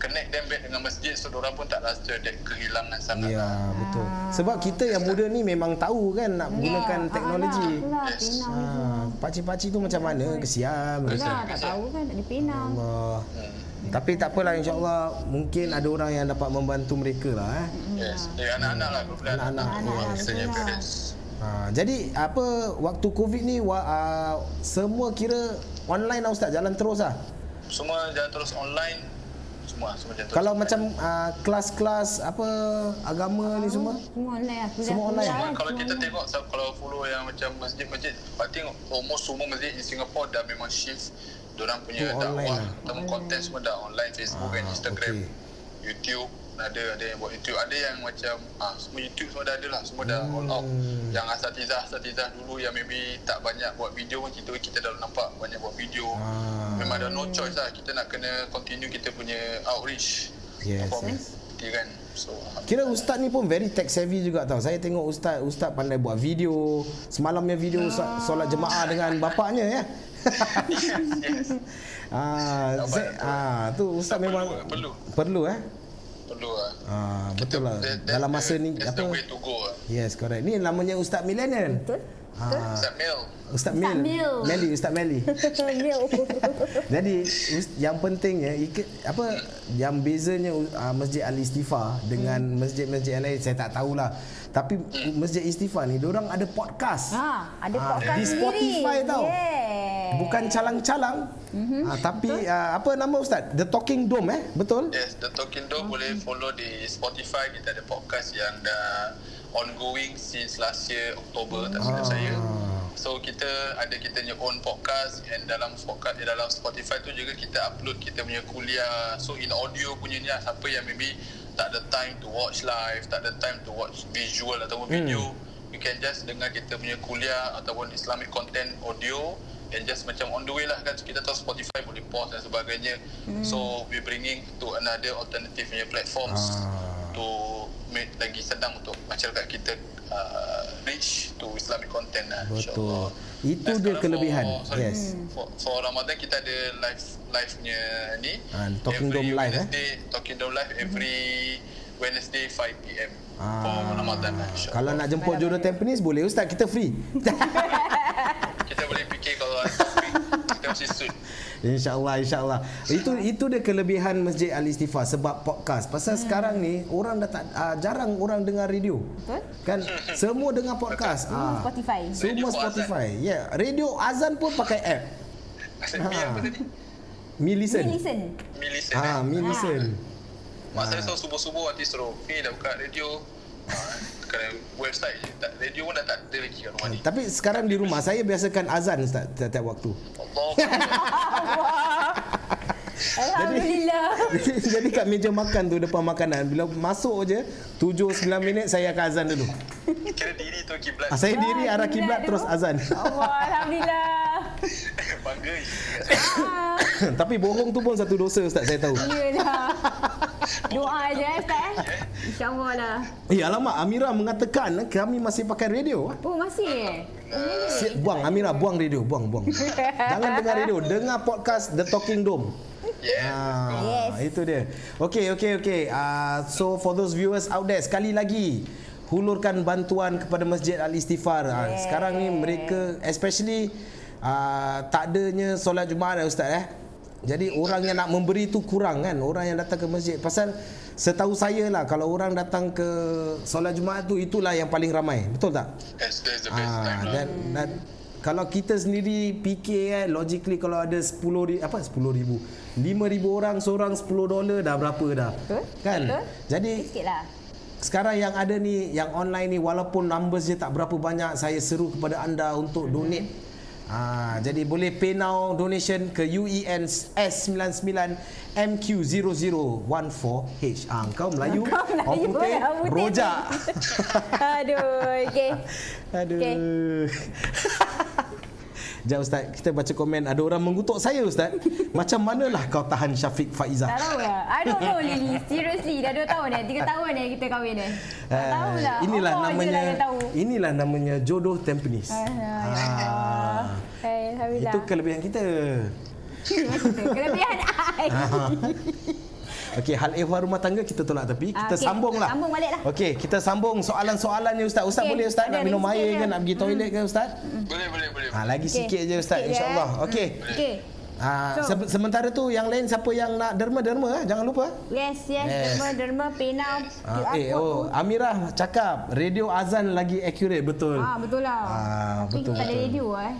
connect them back dengan masjid so orang pun tak rasa that kehilangan sangat Ya lah. betul Sebab kita yang muda ni memang tahu kan Nak gunakan Ya, teknologi ah, lah, Yes. Ah, Pakcik-pakcik tu macam mana Kesian Lah, tak tahu kan ada penang. Allah. Hmm. Tapi tak apalah insyaAllah Mungkin ada orang yang dapat membantu mereka lah eh. Yes. Dia anak-anak lah kemudian Anak-anak. anak-anak parents. ha, Jadi apa Waktu Covid ni wa, uh, Semua kira Online lah Ustaz Jalan terus lah Semua jalan terus online. Semua semua jalan terus. Kalau macam uh, Kelas-kelas Apa Agama ni semua Semua online lah. Semua online. kan, kalau semua kita tengok so, kalau follow yang macam masjid-masjid, I think almost semua masjid di Singapore dah memang shift Diorang punya Oh, online dakwah lah. ataupun konten semua dah online Facebook and Ah, Instagram, okey. YouTube ada ada yang buat YouTube, ada yang macam ah semua YouTube semua dah ada lah, semua dah all out. Hmm. Yang asatizah asatizah dulu yang maybe tak banyak buat video pun kita kita dah nampak banyak buat video. Ah. Memang ada no choice lah, kita nak kena continue kita punya outreach. Yes, performance, kan. So Kira ustaz ni pun very tech savvy juga tau. Saya tengok ustaz ustaz pandai buat video. Semalamnya video ustaz solat jemaah dengan bapaknya ya. yes. ah, Tak Z, ah tu ustaz Tak memang perlu, perlu eh. Perlu lah. Ah, betul lah. That- Dalam masa ni that's the apa? way to go lah. Yes, correct. Ni namanya ustaz millennial. Betul? Ah, Ustaz Mel. Ustaz Mil. Mil. Meli, Ustaz Meli. Mil. Jadi yang pentingnya ikut apa yang bezanya uh, Masjid Al Istighfar dengan masjid-masjid yang lain saya tak tahulah. Tapi Masjid Istighfar ni orang ada podcast. Ha, ada Ah, podcast di sendiri. Spotify tau. Yeah. Bukan calang-calang. Mm-hmm. Uh, tapi uh, apa nama ustaz? The Talking Dome eh? Betul? Yes, The Talking Dog boleh follow di Spotify. Kita ada podcast yang dah ongoing since last year Oktober tak silap Ah. saya. So kita ada kita punya own podcast and dalam podcast di dalam Spotify tu juga kita upload kita punya kuliah. So in audio punya ni lah, siapa yang maybe tak ada time to watch live, tak ada time to watch visual ataupun Hmm. video, you can just dengar kita punya kuliah ataupun Islamic content audio and just macam on the way lah kan So, kita tahu Spotify boleh pause dan sebagainya Hmm. so we bringing to another alternative punya platforms Ah. To make lagi senang untuk masyarakat kita uh, reach to Islamic content lah Betul. Itu Dan dia kelebihan. for, sorry, Yes. for, for Ramadan kita ada live live nya ni Ah, Talking every Dome live, eh? Talking Dome live every Wednesday 5pm Ah. for Ramadan insyaAllah. Kalau nak jemput jodoh Tampines boleh ustaz kita free. Kita boleh fikir kalau ada free, kita mesti suit. InsyaAllah, insyaAllah. Itu itu dia kelebihan Masjid Al Istighfar sebab podcast. Pasal hmm. sekarang ni orang dah tak uh, jarang orang dengar radio. Betul? Kan semua dengar podcast. Hmm, Ah. Spotify. Semua Radio Spotify. Ya, yeah. radio azan pun pakai app. Mi apa tadi? Mi listen. listen. Mi listen Ah, eh. mi listen. Mak saya selalu subuh-subuh nanti suruh Mi dah buka radio. Ah, Kerana website je. Tak, radio pun dah tak ada lagi kat rumah ni. Tapi sekarang di rumah saya biasakan azan Ustaz tiap-tiap waktu. Allah. Alhamdulillah. Jadi kat meja makan tu depan makanan bila masuk je 7 9 minit saya akan azan dulu. Kira diri tu kiblat. Ah, saya diri Ah, arah kiblat terus azan. Allah, Alhamdulillah. Bangga je. Ah, Tapi bohong tu pun satu dosa Ustaz saya tahu. Yelah. Doa je eh, Ustaz eh. InsyaAllah lah. Eh alamak Amira mengatakan eh, kami masih pakai radio. Oh, masih eh? Si, buang Amira buang radio buang buang. Jangan dengar radio, dengar podcast The Talking Dome. Yeah. Ah, Yes. itu dia. Okey okey okey. Ah so for those viewers out there sekali lagi hulurkan bantuan kepada Masjid Al Istighfar. Ah, sekarang ni mereka especially ah, tak adanya solat Jumaat eh, ustaz eh. Jadi orang yang nak memberi tu kurang kan orang yang datang ke masjid pasal setahu saya lah kalau orang datang ke solat Jumaat tu itulah yang paling ramai. Betul tak? That's the best Ah, time lah. dan, dan kalau kita sendiri fikir kan logically kalau ada 10 ri- apa 10 ribu 5 ribu orang seorang 10 dolar dah berapa dah Betul. kan Betul. jadi Sikit lah. sekarang yang ada ni yang online ni walaupun numbers dia tak berapa banyak saya seru kepada anda untuk donate Ah, jadi boleh pay now donation ke UEN S99 MQ0014H. Ah, kau Melayu, Kau Melayu, orang putih, orang putih. rojak. Aduh, okey. Aduh. Okey. Sekejap Ustaz, kita baca komen. Ada orang mengutuk saya Ustaz. Macam manalah kau tahan Syafiq Faiza? Tak tahu lah. I don't know Lily. Seriously, dah 2 tahun dah. 3 tahun dah kita kahwin dah. Tak Eh, tahu lah. Inilah Allah namanya lah tahu. inilah namanya jodoh Tampines. Ah, Ah. Allah. Hai, Alhamdulillah. Itu kelebihan kita. Kelebihan I. Okey, hal ehwal rumah tangga kita tolak tepi. Ah, Kita okey. sambunglah. Sambung balik lah. Okey, kita sambung soalan-soalannya Ustaz. Ustaz Okey, boleh Ustaz ada nak minum air ke nak pergi toilet ke Ustaz? Boleh, boleh, boleh. Ha, lagi Okey. sikit je Ustaz je, insya-Allah. eh. Okey. Okey. Ah, So- se- sementara tu yang lain siapa yang nak derma-derma eh? jangan lupa. Yes, yes. Yes. Derma, derma, pena, Ah, QR eh oh tu. Amirah cakap radio azan lagi accurate betul. Ah, betul lah. Ah, Tapi betul, kita ada betul. radio eh.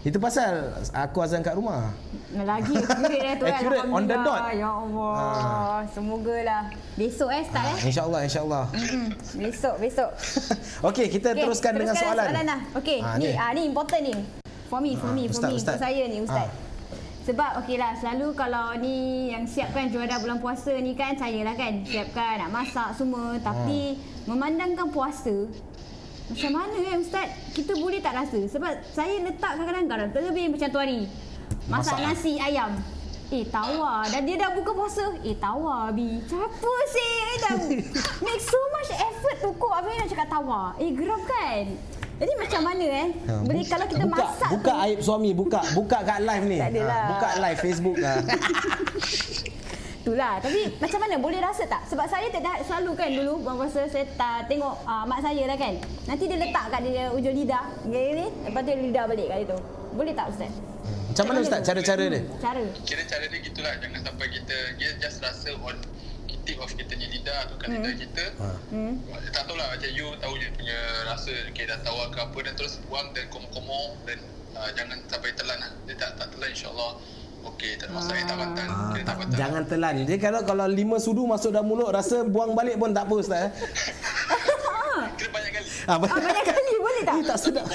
Itu pasal aku azan kat rumah. Lagi accurate eh tu eh. Accurate, on the dot. Ya Allah. Semogalah. Besok eh start eh. Ah, InsyaAllah insyaAllah. Hmm, besok, besok. Okey, kita Okey, teruskan dengan soalan. soalan lah. Okey, Ah, ni, ah, ni important ni. For me, for Ah, me, for Ustaz, me. Ustaz. Untuk saya ni, Ustaz. Ah. Sebab okey lah, selalu kalau ni yang siapkan juara bulan puasa ni kan saya lah kan. Siapkan nak masak semua. Tapi Ah. memandangkan puasa, macam mana eh Ustaz? Kita boleh tak rasa? Sebab saya letak kadang-kadang terlebih macam tu hari. Masak Masak. nasi ayam. Eh tawar Dan dia dah buka puasa Eh tawar Abi Siapa sih Eh dah Make so much effort tu kok Habis nak cakap tawar Eh geram kan Jadi macam mana eh Ha, bu- kalau kita buka, masak Buka tu, aib suami, buka buka kat live ni. Tak adalah. Ah, buka live Facebook lah. Itulah Tapi macam mana Boleh rasa tak Sebab saya tak dah selalu kan dulu Bulan puasa Saya tak tengok uh, mak saya lah kan Nanti dia letak kat dia ujung lidah Gini ni Lepas tu lidah balik kat situ Boleh tak Ustaz? Macam mana Ustaz cara-cara dia? Cara Kira cara dia gitulah. Jangan sampai kita, dia just rasa on tip of kita punya lidah atau kan lidah kita. hmm. Tak tahulah macam you tahu je punya rasa okay, dah tawar ke apa dan terus buang dan komo-komo dan uh, jangan sampai telan lah. Dia tak, tak telan insyaAllah. Okey, tak ada masalah. Eh, tak batal. Ah, tak tak, batal. jangan telan. Dia kalau kalau lima sudu masuk dalam mulut rasa buang balik pun tak apa Ustaz. Eh? Kira banyak kali. Ah, Ah, banyak kali boleh tak? Eh, tak sedap.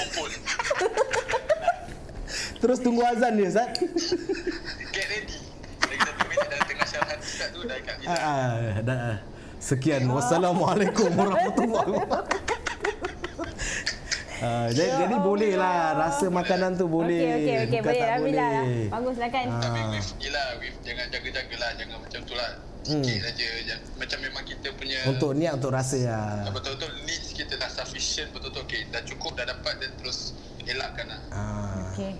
Terus tunggu azan dia Ustaz. Get ready. Dalam tengah syarahan Ustaz tu dah kat Ah, lidah. ah, dah. ah. Sekian. Wassalamualaikum warahmatullahi wabarakatuh. Ah, jadi, Ya jadi boleh lah rasa makanan tu boleh. Okey, okey, okey. Boleh. Alhamdulillah lah. boleh. Bagus lah kan? Ah. Tapi with, with, jangan jaga-jaga lah. Jangan macam tu lah. Sikit saja. Jangan- Macam memang kita punya... Untuk niat untuk rasa lah. Betul-betul needs kita dah sufficient. Betul-betul okay. Dah cukup, dah dapat dan terus elakkan lah. Ah. Okey.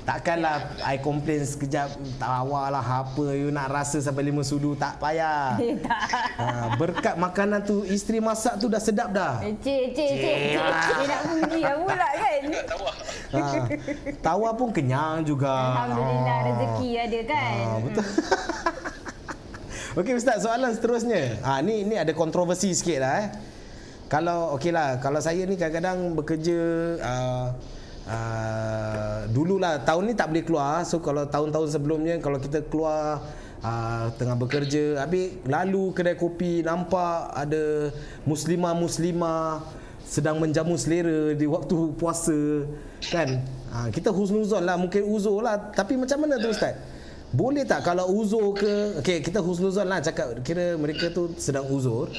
Takkanlah I complain sekejap tawa lah apa you nak rasa sampai lima sudu tak payah. Tak. Ha, berkat makanan tu isteri masak tu dah sedap dah. Eh, Cik, cik, cik, cik. Dia nak puji aku pula kan? Tak tahu lah. Ha, tawa pun kenyang juga. Alhamdulillah Ah. rezeki ada kan. Ah, betul. Okey ustaz, soalan seterusnya. Ha ni ni ada kontroversi sikit lah eh. Kalau okeylah, kalau saya ni kadang-kadang bekerja uh, uh, dululah tahun ni tak boleh keluar. So kalau tahun-tahun sebelumnya kalau kita keluar uh, tengah bekerja, habis lalu kedai kopi nampak ada muslimah-muslimah sedang menjamu selera di waktu puasa kan? Ha, kita husnuzon lah mungkin uzur lah. Tapi macam mana tu ustaz? Boleh tak kalau uzur ke? Okey kita husnuzon lah cakap kira mereka tu sedang uzur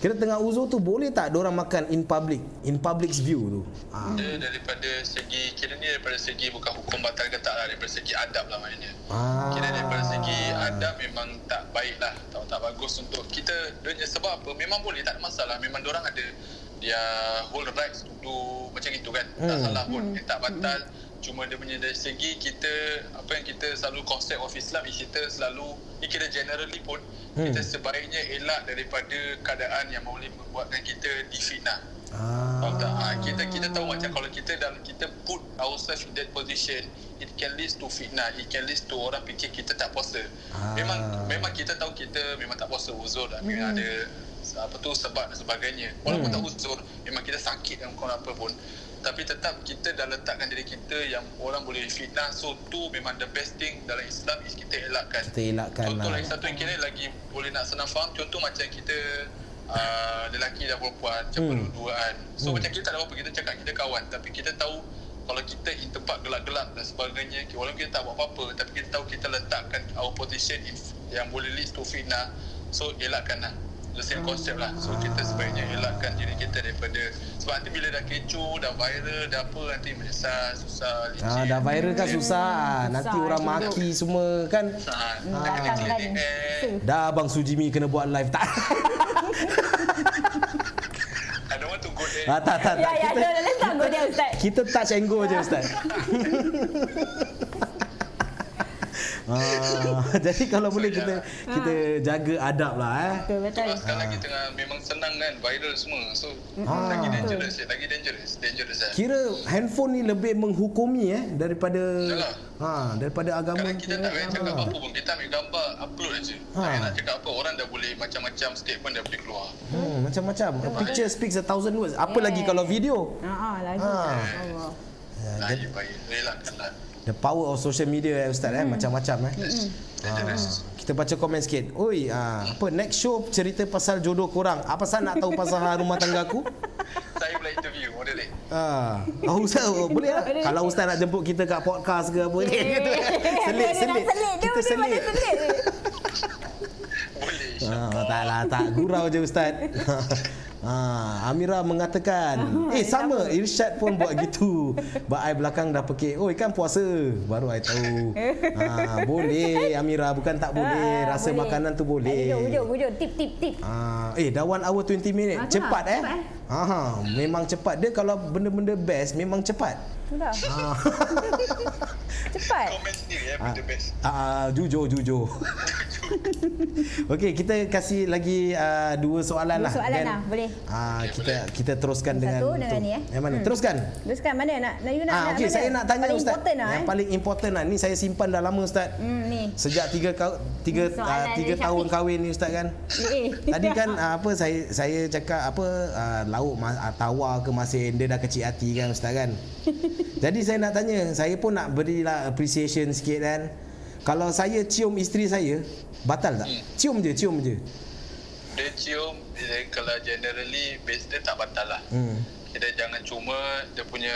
kira tengah uzur tu boleh tak orang makan in public in public's view tu ha. Dia daripada segi, kira ni daripada segi bukan hukum batal ke tak lah, daripada segi adab lah maknanya. Ah. Kira daripada segi adab memang tak baik lah, tak, tak bagus untuk kita. Dia sebab apa, memang boleh, tak ada masalah. Memang orang ada dia whole rights to do macam itu kan. Tak Hmm. salah pun, dia tak batal. Cuma dia punya dari segi kita, apa yang kita selalu konsep of Islam, is kita selalu, ni kira generally pun, Hmm. kita sebaiknya elak daripada keadaan yang boleh membuatkan kita difitnah. Ah. Faham tak? Ha, kita kita tahu macam kalau kita dalam kita put ourselves in that position, it can lead to fitnah, it can lead to orang fikir kita tak puasa. Ah. Memang memang kita tahu kita memang tak puasa uzur dan memang ada apa tu sebab dan sebagainya. Walaupun tak uzur, memang kita sakit dan kau apa pun. Tapi tetap kita dah letakkan diri kita yang orang boleh fitnah. So tu memang the best thing dalam Islam is kita elakkan. Kita elakkan Contoh lah. lagi satu yang kira lagi boleh nak senang faham. Contoh macam kita uh, lelaki dan perempuan macam Hmm. perduaan. So Hmm. macam kita tak ada apa-apa. Kita cakap kita kawan. Tapi kita tahu kalau kita in tempat gelap-gelap dan sebagainya, walaupun kita tak buat apa-apa, tapi kita tahu kita letakkan our position in, yang boleh lead to fitnah. So elakkan lah. The same concept lah. So kita sebaiknya elakkan diri kita daripada sebab nanti bila dah kecoh, dah viral, dah apa nanti menyesal, susah, licin. Ah, dah viral kan susah. Nanti Susah, orang duduk. maki semua kan. Ah, tak kena clear kan. air. Dah abang Sujimi kena buat live tak. I don't want to go there. ah, tak tak tak. Ya, ya, Kita, let's not go there Ustaz. kita touch and go je ustaz. Ah, jadi kalau boleh kita kita jaga adab lah eh. Betul, betul. Sebab sekarang lagi tengah memang senang kan viral semua. So Ah. lagi dangerous eh. Lagi dangerous. Dangerous eh. Kira handphone ni lebih menghukumi eh daripada Yalah. ha daripada agama. Sekarang kita tak payah cakap apa pun. Kita ambil gambar, upload aja. Ha. Tak nak cakap apa. Orang dah boleh macam-macam statement dah boleh keluar. Hmm, macam-macam. A picture speaks a thousand words. Apa lagi kalau video? Ha ah, lagi. Ah. Allah. Ya, Lagi baik. Relaxkanlah. The power of social media eh ustaz eh macam-macam eh. Dangerous. Kita baca komen sikit. Oi, ah, apa next show cerita pasal jodoh korang. Apa pasal nak tahu pasal hal rumah tangga aku? Saya pula interview model ni. Ah, oh, ustaz oh, boleh lah. Kalau ustaz nak jemput kita kat podcast ke apa ni gitu. Selit, selit. Kita boleh selit. Ah, tak lah, tak gurau je ustaz. Ah, Amira mengatakan, eh sama Irsyad pun buat gitu. But I belakang dah pekik, oh kan puasa. Baru I tahu. Ah, boleh Amira, bukan tak boleh. Ah, Rasa boleh. makanan tu boleh. Wujud, wujud, wujud. Tip, tip, tip. Ah, eh dah 1 hour 20 minit. Ah, cepat cepat, eh. cepat, Aha, memang cepat. Dia kalau benda-benda best memang cepat. Sudah. Ah. Cepat. Komen sendiri eh. Benda best. Ah, jujur jujur. Okey, kita kasih lagi uh, dua soalan Dua lah. soalan lah, boleh. Ah, kita kita teruskan Satu dengan dengan ni, eh. Yang mana? Hmm. Teruskan. Terus kan mana nak, nak you nak, Ah, nak okey, mana? saya nak tanya paling ustaz. Important lah, yang eh. paling important lah. Ni saya simpan dah lama ustaz. Hmm, ni. Sejak tiga tiga Soalan uh, tiga tahun Syafiq. kahwin ni ustaz kan. Eh. Tadi kan uh, apa saya saya cakap apa uh, lauk ma- uh, tawar ke masin dia dah kecil hati kan ustaz kan. Jadi saya nak tanya, saya pun nak berilah appreciation sikit kan. Kalau saya cium isteri saya, batal tak? Cium je, cium je. Dia cium, dia, kalau generally base dia tak batal lah. Hmm. Kita jangan cuma dia punya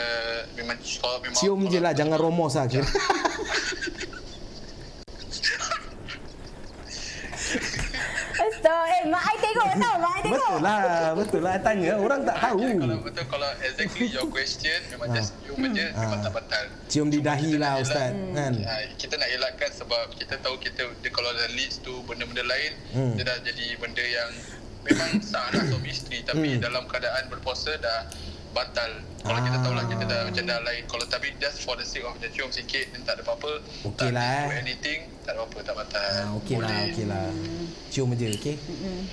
memang kalau memang Cium je lah, jangan romos lah. Kira. Astaga, eh mak ai tengok tau, mak ai tengok. Betul lah, betul lah. Tanya, orang tak tahu. Ya, kalau betul kalau exactly your question memang just cium je memang tak batal. Cium di dahi lah ustaz. elak- Kan? Ah, kita nak elakkan sebab kita tahu kita dia kalau dah leads to benda-benda lain Hmm. dia dah jadi benda yang memang sah lah suami isteri tapi Hmm. dalam keadaan berpuasa dah batal. Kalau kita tahu lah kita dah macam dah lain. Kalau tapi just for the sake of the cium sikit dan tak ada apa-apa. Okey tak lah, do eh. anything, tak ada apa-apa, tak batal. Ah, okey lah, okey lah. Cium je, okey?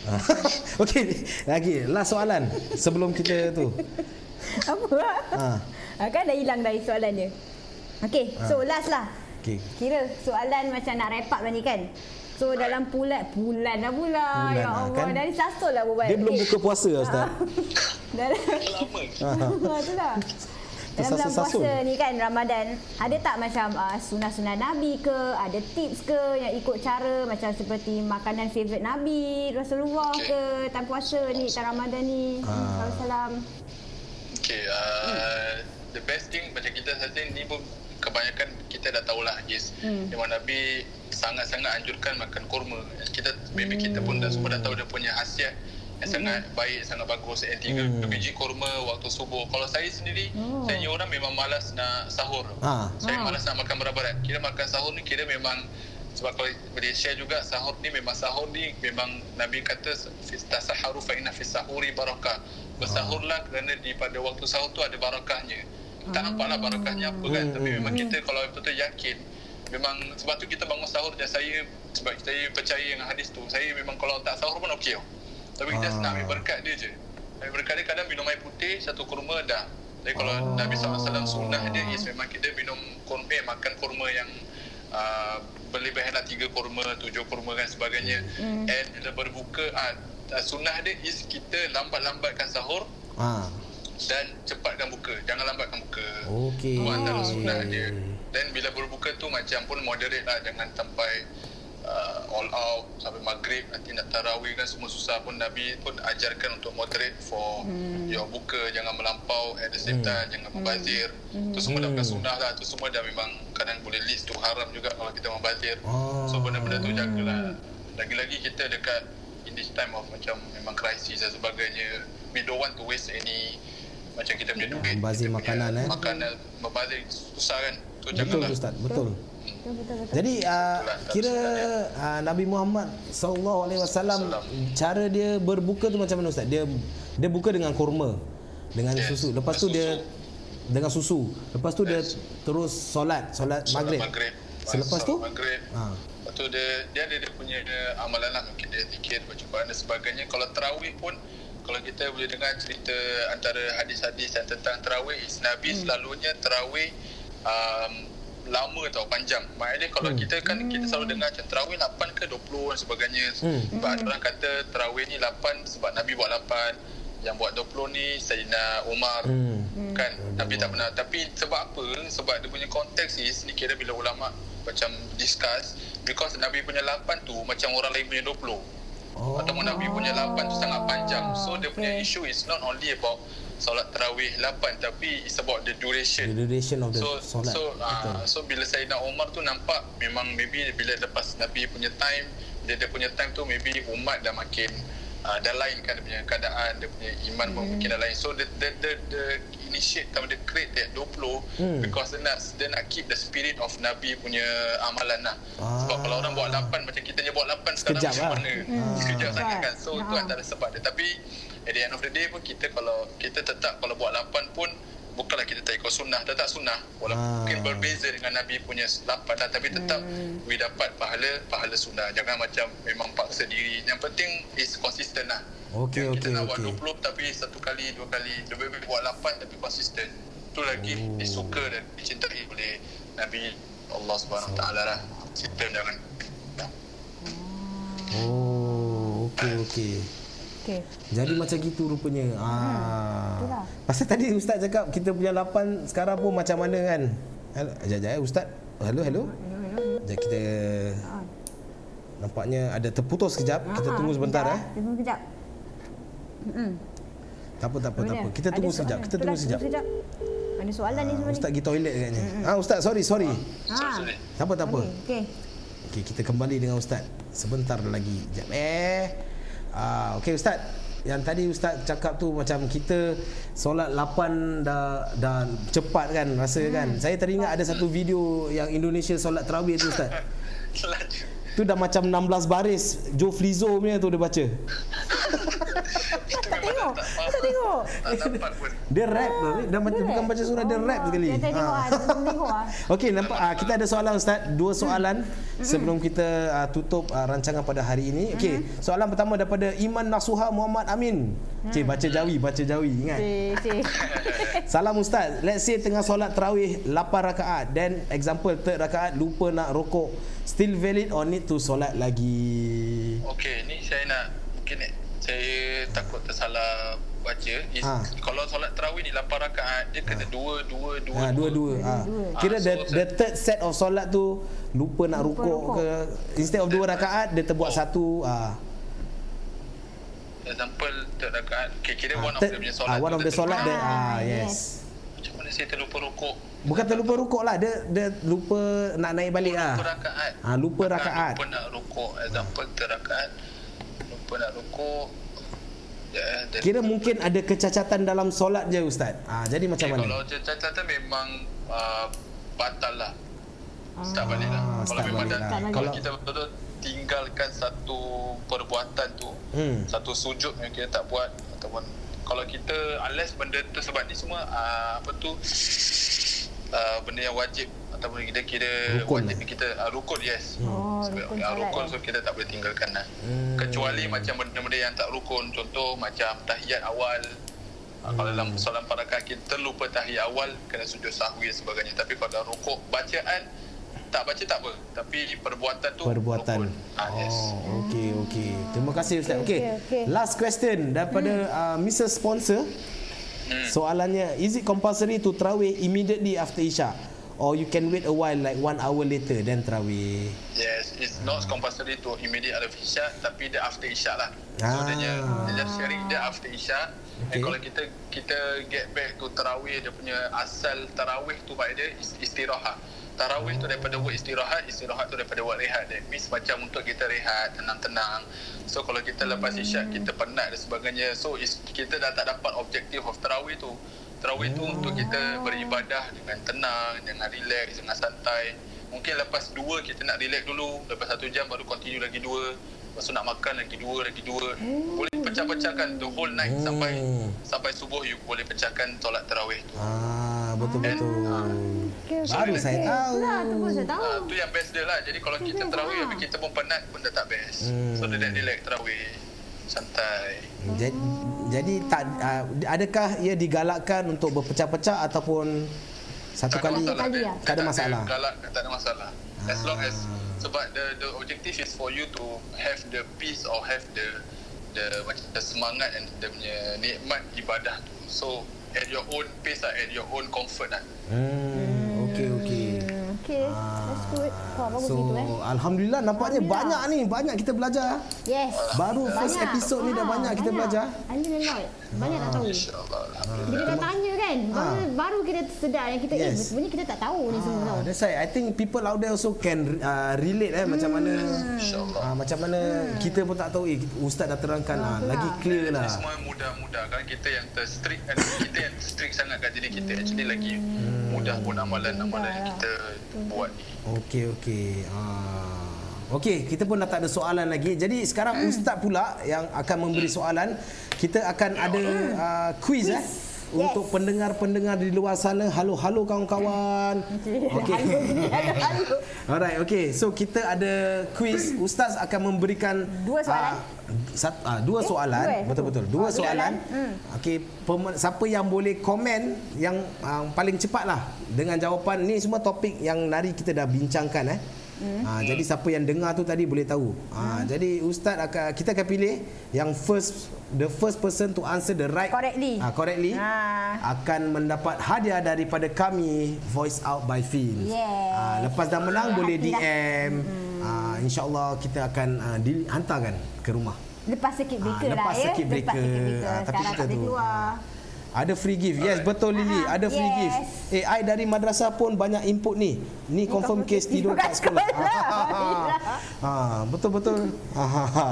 Ah, okey, lagi last soalan sebelum kita tu. Apa? Ha. Ha. Kan dah hilang dari soalan dia. Okey, so last lah. Okey. Kira soalan macam nak wrap up lah ni kan. So dalam bulan bulan dah pula. Bulan ya lah, Allah, kan? dari sasol lah berbual. Dia belum buka puasa Ustaz. Dalam Lama. Ha tu lah. Dalam bulan puasa ni kan Ramadan ada tak macam uh, sunah-sunah Nabi ke ada tips ke yang ikut cara macam seperti makanan favourite Nabi Rasulullah ke time puasa ni time Ramadan ni Ah. Salam Okay, uh, the best thing macam kita saja ni pun kebanyakan kita dah tahulah Yes. Hmm. Memang Nabi sangat-sangat anjurkan makan kurma. Kita maybe kita pun dah semua dah tahu dia punya khasiat yang sangat baik, sangat bagus. And tiga Hmm. biji kurma waktu subuh. Kalau saya sendiri, Oh. saya ni orang memang malas nak sahur. Ah. Saya Ah. malas nak makan berat-berat. Kira makan sahur ni kira memang sebab kalau boleh share juga sahur ni memang sahur ni memang Nabi kata tasaharu fa inna fi sahuri barakah. Bersahurlah kerana di pada waktu sahur tu ada barakahnya. Tak nampaklah barakahnya apa kan tapi memang kita kalau betul-betul yakin memang sebab tu kita bangun sahur dan saya sebab saya percaya dengan hadis tu saya memang kalau tak sahur pun okey tau. Tapi kita Ah. nak ambil berkat dia je. Ambil berkat dia kadang minum air putih satu kurma dah. Jadi kalau Oh. Nabi SAW sunnah dia is memang kita minum kurma, eh, makan kurma yang uh, berlebihan lah tiga kurma, tujuh kurma dan sebagainya. Hmm. And bila berbuka, uh, sunnah dia is kita lambat-lambatkan sahur Ah. Dan cepatkan buka. Jangan lambatkan buka. Okey. Tu antara sunnah okey. dia. Dan bila berbuka tu macam pun moderate lah. Jangan sampai uh, all out sampai maghrib nanti nak tarawih kan semua susah pun Nabi pun ajarkan untuk moderate for hmm. your buka jangan melampau at the same Hmm. time jangan membazir tu semua dah Hmm. bukan sunnah lah tu semua dah memang kadang boleh lead to haram juga kalau kita membazir Oh. so benda-benda tu jagalah lagi-lagi kita dekat in this time of macam memang krisis dan sebagainya we don't want to waste any macam kita punya duit Membazir kita punya makanan, eh. makanan membazir susah kan tu Betul janganlah Ustaz, betul. betul betul betul Jadi uh, kira uh, Nabi Muhammad sallallahu alaihi wasallam cara dia berbuka tu macam mana Ustaz? Dia dia buka dengan kurma dengan Yes, susu. Lepas tu susu. dia dengan susu. Lepas tu dia Yes. terus solat, solat Solat maghrib. maghrib Selepas tu? Maghrib Ha. Lepas tu dia, dia ada dia punya amalan lah Mungkin dia zikir, baca Quran dan sebagainya Kalau terawih pun Kalau kita boleh dengar cerita Antara hadis-hadis yang tentang terawih is Nabi hmm. selalunya terawih um, Lama tau, panjang Maknanya kalau Hmm. kita kan Kita selalu dengar macam terawih 8 ke 20 dan sebagainya Hmm. Sebab ada orang kata terawih ni 8 Sebab Nabi buat 8 Yang buat 20 ni Sayyidina Umar Hmm. kan Nabi tak pernah tapi sebab apa sebab dia punya konteks is ni kira bila ulama macam discuss because Nabi punya 8 tu macam orang lain punya 20 Oh. ataupun Nabi punya 8 tu sangat panjang so dia punya Okay. issue is not only about solat tarawih 8 tapi it's about the The duration duration of the so solat. so Betul. uh, so bila Sayyidina Umar tu nampak memang maybe bila lepas Nabi punya time dia dia punya time tu maybe umat dah makin uh, dah lain kan dia punya keadaan dia punya iman pun mungkin dah lain so the the the, the initiate atau the create that 20 Hmm. because dia nak dia nak keep the spirit of Nabi punya amalan lah Ah. sebab kalau orang buat 8 macam kita ni buat 8 sekarang Sekejap macam lah. mana Hmm. sekejap sangat kan so tu Ah. antara sebab dia tapi at the end of the day pun kita kalau kita tetap kalau buat 8 pun bukanlah kita tak ikut sunnah tetap sunnah walaupun Ah. mungkin berbeza dengan Nabi punya 8 lah tapi tetap Hmm. we dapat pahala pahala sunnah jangan macam memang paksa diri yang penting is consistent lah Okey, Yang kita okey, nak buat okey. 20 tapi satu kali dua kali lebih baik buat 8 tapi konsisten tu lagi Oh. disuka dan dicintai oleh Nabi Allah Subhanahu Wa Taala lah sistem jangan Oh, okey okey. Okey Jadi macam gitu rupanya. Ah. itulah. Pasal tadi ustaz cakap kita punya 8 sekarang pun macam mana kan? Hello, Sekejap, sekejap, eh, ustaz. Hello, hello. Sekejap kita Ah. nampaknya ada terputus sekejap. Kita Ah, tunggu sebentar sekejap, eh. Tunggu sekejap. Hmm. Tak apa, tak apa, tak apa. Kita tunggu sekejap. Kita tunggu sekejap. Ada soalan ni Ah, sebenarnya. ustaz pergi toilet agaknya. Ah, ustaz, sorry, sorry. Ah. sorry. Tak apa, tak apa. Okey, okey. Okey, kita kembali dengan ustaz sebentar lagi. Sekejap eh. Ah, okey ustaz. Yang tadi ustaz cakap tu macam kita solat 8 dah dah cepat kan rasa Hmm. kan. Saya teringat ada satu video yang Indonesia solat tarawih tu ustaz. Tu dah macam 16 baris Joe Flizzo punya tu dia baca. itu Tengok. Tak tengok. tak dapat pun Dia rap tu. Dah baca, bukan baca surah, dia rap sekali. Kita tengok ah, kita tengok ah. Okey, nampak ah, kita ada soalan Ustaz, dua soalan sebelum kita ah, tutup ah, rancangan pada hari ini. Okey, soalan pertama daripada Iman Nasuha Muhammad Amin. Cik baca Jawi, baca Jawi ingat. Cik, cik. Salam Ustaz, let's say tengah solat tarawih 8 rakaat then example third rakaat lupa nak rokok. Still valid or need to solat lagi? Okey, ni saya nak mungkin saya takut tersalah baca. Is, Ha. Kalau solat tarawih ni 8 rakaat, dia kena dua dua dua. Ha, dua-dua. Ha. Kira the, so- the third set of solat tu lupa nak Lupa rukuk ke instead of dua rakaat dia terbuat Oh. satu ah Example third rakaat. Okay, kira ah, one of third- the punya solat. ah, one of the solat dia Ah, ah yes. Macam mana saya terlupa rukuk? Bukan terlupa rukuk lah dia dia lupa nak naik balik ah. Lupa rakaat. Ah lupa rakaat. Lupa nak rukuk. Example third rakaat. Lupa nak rukuk. Dan Kira mungkin ada kecacatan dalam solat je ustaz. Ah jadi macam okay, mana? Kalau catatan memang uh, batal lah. Start balik lah. Ah, Kalau memang balik dah, lah. kalau Kalau- kita betul-betul tinggalkan satu perbuatan tu, Hmm. satu sujud yang kita tak buat ataupun kalau kita unless benda tu sebab ni semua uh, apa tu uh, benda yang wajib ataupun kita kira Rukun wajib lah. kita uh, rukun yes. Oh, Sebab, rukun uh, solat, rukun eh. so kita tak boleh tinggalkan lah. Hmm. Kecuali macam benda-benda yang tak rukun contoh macam tahiyat awal Hmm. Kalau dalam solat empat rakaat kita terlupa tahiyat awal kena sujud sahwi dan sebagainya. Tapi kalau dalam rukuk bacaan tak baca tak apa. Tapi perbuatan tu Perbuatan. rukun. Ah, yes. Oh, okey okey. Terima kasih ustaz. Okey. Okey, okey. Last question daripada uh, Mrs Sponsor. Hmm. Soalannya, is it compulsory to tarawih immediately after Isya? Or you can wait a while like one hour later then tarawih? Yes, it's not compulsory to immediate after Isya tapi dia after Isya lah. So Ah. dia dia just sharing dia after Isya. Okay. And kalau kita kita get back to tarawih dia punya asal tarawih tu pada dia is- istirahat. Tarawih tu daripada word istirahat, istirahat tu daripada word rehat. That means macam untuk kita rehat, tenang-tenang. So kalau kita lepas Isya kita penat dan sebagainya. So is, kita dah tak dapat objektif of tarawih tu. Tarawih tu untuk kita beribadah dengan tenang, dengan relax, dengan santai. Mungkin lepas dua kita nak relax dulu Lepas satu jam baru continue lagi dua Lepas tu nak makan lagi dua, lagi dua Boleh pecah-pecahkan the whole night Hmm. Sampai sampai subuh you boleh pecahkan solat tarawih tu Ah, betul betul. Okey, okey. Baru saya tahu. Itulah, tu pun saya tahu. Ah, tu yang best dia lah Jadi kalau kita tarawih Habis kita pun penat pun dah tak best Hmm. So dia dah relax tarawih Santai Jadi, jadi tak uh, adakah ia digalakkan untuk berpecah-pecah ataupun satu Tak ada kali? masalah. Kali Dia- lah. dia Tak ada masalah. Galak, tak ada masalah. As long as Ah. Sebab the the objective is for you to have the peace or have the the macam the semangat and the punya nikmat ibadah tu. So at your own pace lah, at your own comfort lah. Hmm, okey okey. Hmm, Okey, that's good. Wah, bagus So gitu eh. alhamdulillah nampaknya Alhamdulillah. banyak ni, banyak kita belajar. Yes. Baru first Banyak. episode ni dah Ah, banyak kita belajar. I learn a lot. Banyak tak tahu. InsyaAllah. Alhamdulillah. Bila dah tanya kan, baru, baru kita sedar yang kita, eh, Yes. sebenarnya kita tak tahu ni semua tau. Ah, that's why I think people out there also can uh, relate eh macam mana InsyaAllah. ah, macam mana kita pun tak tahu eh ustaz dah terangkan ah, lagi clear lah. semua mudah-mudah kan kita yang terstrict kan kita yang strict sangat kan jadi kita actually lagi mudah pun amalan-amalan yang kita buat ni. Okey okey. Ah. Okey, kita pun dah tak ada soalan lagi. Jadi sekarang ustaz pula yang akan memberi soalan. Kita akan ada uh, quiz eh untuk pendengar-pendengar di luar sana. Halo halo kawan-kawan. Okey. Alright, okay. So kita ada quiz. Ustaz akan memberikan Dua soalan. ah, sat, ah, dua soalan. dua eh? Betul betul. Dua Ah, dua soalan. soalan. Okey, siapa yang boleh komen yang uh, paling cepat lah dengan jawapan ni semua topik yang nari kita dah bincangkan eh. Hmm. Ha, jadi siapa yang dengar tu tadi boleh tahu. Ha, hmm. jadi ustaz akan kita akan pilih yang first the first person to answer the right Correctly. Ha, correctly. Ha. Akan mendapat hadiah daripada kami Voice Out by Fins. Yes. Ha, lepas dah menang Hati boleh dah. DM. Ha, InsyaAllah kita akan uh, dihantarkan ke rumah. Lepas circuit breaker lah lepas ya. circuit breaker. Lepas circuit breaker. Ah, tapi Sekarang kita tu, keluar. Ada free gift. Yes, betul Lily. Ah, Ada free yes. gift. Eh, I dari madrasah pun banyak input ni. Ni confirm confirm case tidur kat kat sekolah. sekolah. ha, betul betul. Ha, ha, ha.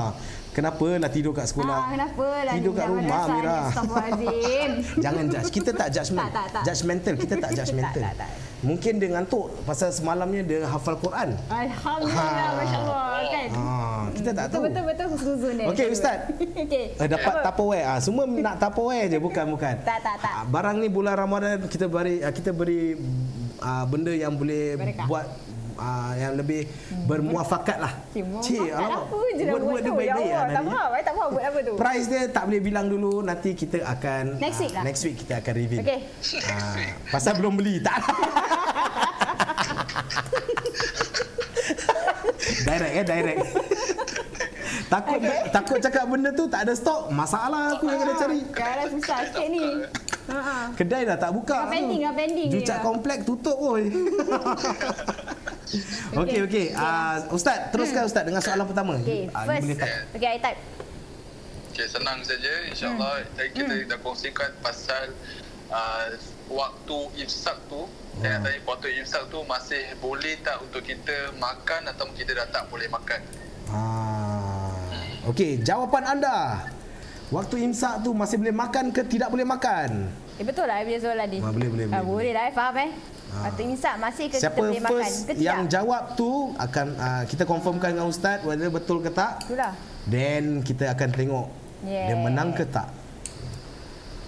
Kenapa nak tidur kat sekolah? Ah, kenapa lah Tidur kat rumah? Amira. Astaghfirullahaladzim. Jangan judge. Kita tak judgement. Tak, tak, tak. Judgmental. Kita tak judgmental. Tak, tak, tak. Mungkin dia ngantuk pasal semalamnya dia hafal Quran. Alhamdulillah, Ha. Masya Allah kan. Ah, kita tak tahu. Betul, betul, betul. Husnuzun ni. Okey, Ustaz. Okey. Eh, dapat Apa? Tupperware. Ah, semua nak Tupperware je bukan bukan. Tak, tak, tak. Ah, barang ni bulan Ramadan kita beri ah, kita beri ah, benda yang boleh Berkah. buat ah, yang lebih bermuafakat lah. Cik, alamak. apa je dah buat Word-word dia tu. Ya baik-baik Allah, lah tak faham. I tak faham buat apa tu. Price dia tak boleh bilang dulu nanti kita akan Next week ah, lah. next week kita akan reveal. Okey. Ah, pasal belum beli tak. direct eh direct. takut takut cakap benda tu tak ada stok, masalah aku yang kena cari. Sekarang susah sikit ni. Ha Kedai dah tak buka. Pending, pending Jucat je. komplek tutup oi. Okey okey. Ah ustaz, teruskan ustaz dengan soalan pertama. Okey, Ah, ni first. boleh? Okey, I type. Okay, senang saja. InsyaAllah Hmm. tadi kita dah kongsikan pasal uh, waktu imsak tu. Saya nak tanya waktu imsak tu masih boleh tak untuk kita makan atau kita dah tak boleh makan? Ah. Okey, jawapan anda. Waktu imsak tu masih boleh makan ke tidak boleh makan? Eh, betul lah I punya soalan ni. Ah, boleh, boleh, Ah, boleh, boleh lah, I faham eh. Ah. Waktu imsak masih ke Siapa kita boleh makan ke tidak? yang jawab tu akan uh, kita confirmkan dengan ustaz whether betul ke tak. Itulah. Then kita akan tengok Yeah. dia menang ke tak.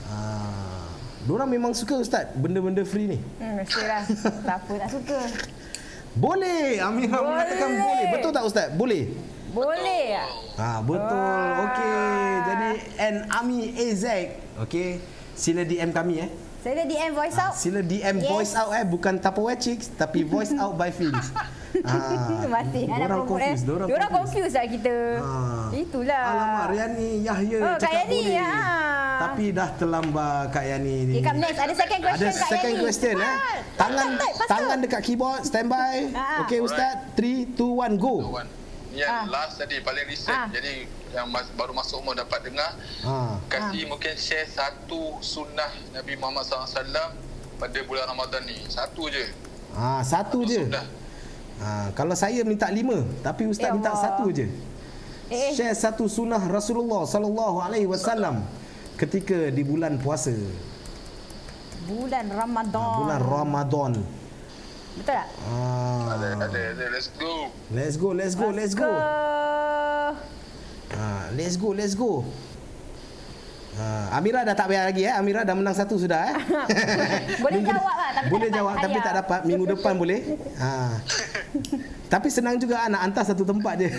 Ah. Diorang memang suka ustaz benda-benda free ni. Hmm, mestilah. tak apa, tak suka. Boleh. Amira Boleh. mengatakan boleh. Betul tak ustaz? Boleh. Boleh? Ha, betul. Wah. Okey. Jadi N Ami AZ. Okey. Sila DM kami eh. Saya dah DM voice out. Sila DM Yes. voice out eh bukan Tupperware chicks tapi voice out by Fins. Masih anak Dorang promote, confused, eh. Diorang confused. confused lah kita. Ha. Itulah. Alamak Riani Yahya Oh, Kak cakap Yani, boleh. ya. Tapi dah terlambat Kak Yani ni. Okay, come next. Ada second question Ada Kak second Yani. question eh. Tangan tangan dekat keyboard standby. Ah. Okey ustaz 3 2 1 go. Kawan. Yang Ah. last tadi paling recent. Ah. Jadi yang mas, baru masuk umur dapat dengar. Ha. Kasih mungkin share satu sunnah Nabi Muhammad SAW pada bulan Ramadan ni. Satu je. Ha satu je. Sunnah. Ha, kalau saya minta lima, tapi ustaz Ya minta Allah. satu je. Eh, Share satu sunnah Rasulullah sallallahu alaihi wasallam ketika di bulan puasa, bulan Ramadan. ha, bulan Ramadan. Betul tak? Ada, Ha. ada, ada. Let's go. Let's go, let's go, let's go. Ha, let's go, let's go. Ha, Amira dah tak bayar lagi eh. Amira dah menang satu sudah eh. Boleh jawab lah tapi boleh tak dapat jawab tapi tak dapat minggu depan boleh. Ha. tapi senang juga ah, nak hantar satu tempat je.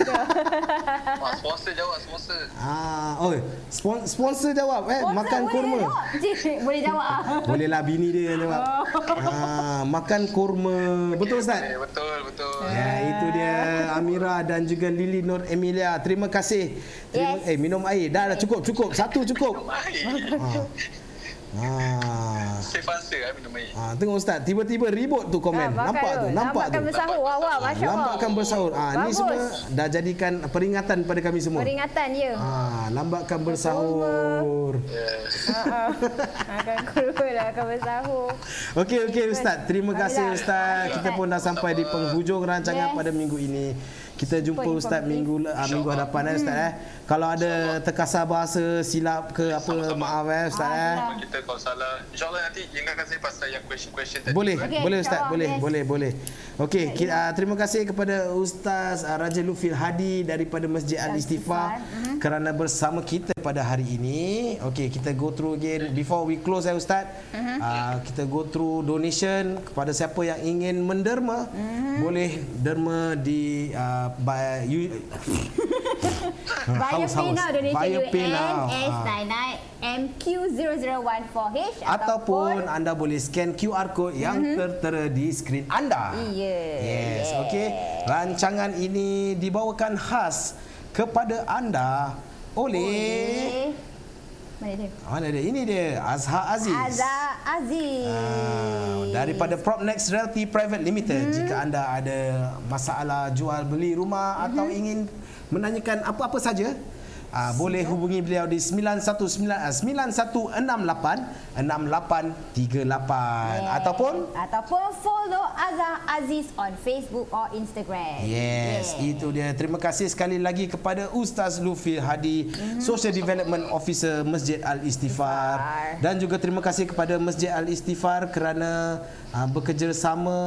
Sponsor jawab, sponsor. Ah, oh, spon- sponsor jawab eh Sponsor makan boleh kurma. jawab. Boleh jawab ah. Boleh lah bini dia yang jawab. Ah, makan kurma. Betul Ustaz? Eh, betul, betul. Ya, itu dia Amira dan juga Lili Nur Emilia. Terima kasih. Terima, Yes. Eh, minum air. Dah, dah cukup, cukup. Satu cukup. Ah. Safe answer eh, minum air. Ah, tengok Ustaz, tiba-tiba ribut tu komen. Ah, nampak tu, nampak tu. Nampakkan bersahur. Wah, wah, Masya Allah. Lambatkan bersahur. Ah, ni semua dah jadikan peringatan pada kami semua. Peringatan ya. Ah, lambatkan bersahur. Yes. Ha, ha. Akan kurma lah akan bersahur. Okey okey ustaz. Terima kasih ustaz. Kita pun dah sampai di penghujung rancangan Yes. pada minggu ini. Kita jumpa Super ustaz minggu uh, minggu hadapan eh ustaz eh. Kalau ada terkasar bahasa silap ke apa Sama-sama. maaf eh ustaz eh. Alhamdulillah. Kita kalau salah, insyaAllah nanti ingatkan saya pasal yang question-question tadi. Boleh, Okey, boleh ustaz, boleh, yes. boleh, boleh. Okey, ki- uh, terima kasih kepada Ustaz uh, Raja Lufil Hadi daripada Masjid Al Istighfar Al-Istighfar, kerana bersama kita pada hari ini. Okey, kita go through again before we close eh Ustaz. Uh, kita go through donation kepada siapa yang ingin menderma, boleh derma di uh, by you Via. PayNow donation Via UM PayNow. S99MQ0014H ataupun anda boleh scan QR code yang tertera di skrin anda. Iya. Yes, Yeah. okey. Rancangan ini dibawakan khas kepada anda oleh Mana dia? mana dia? Ini dia Azhar Aziz. Azhar Aziz. Ah, daripada Propnex Realty Private Limited. Hmm. Jika anda ada masalah jual beli rumah Hmm. atau ingin menanyakan apa-apa saja, uh, boleh hubungi beliau di 919 uh, 9168 6838 ataupun ataupun follow Azhar Aziz on Facebook or Instagram. Yes, yeah. itu dia. Terima kasih sekali lagi kepada Ustaz Lufi Hadi, mm-hmm. Social Development Officer Masjid Al Istifar dan juga terima kasih kepada Masjid Al Istifar kerana uh, bekerjasama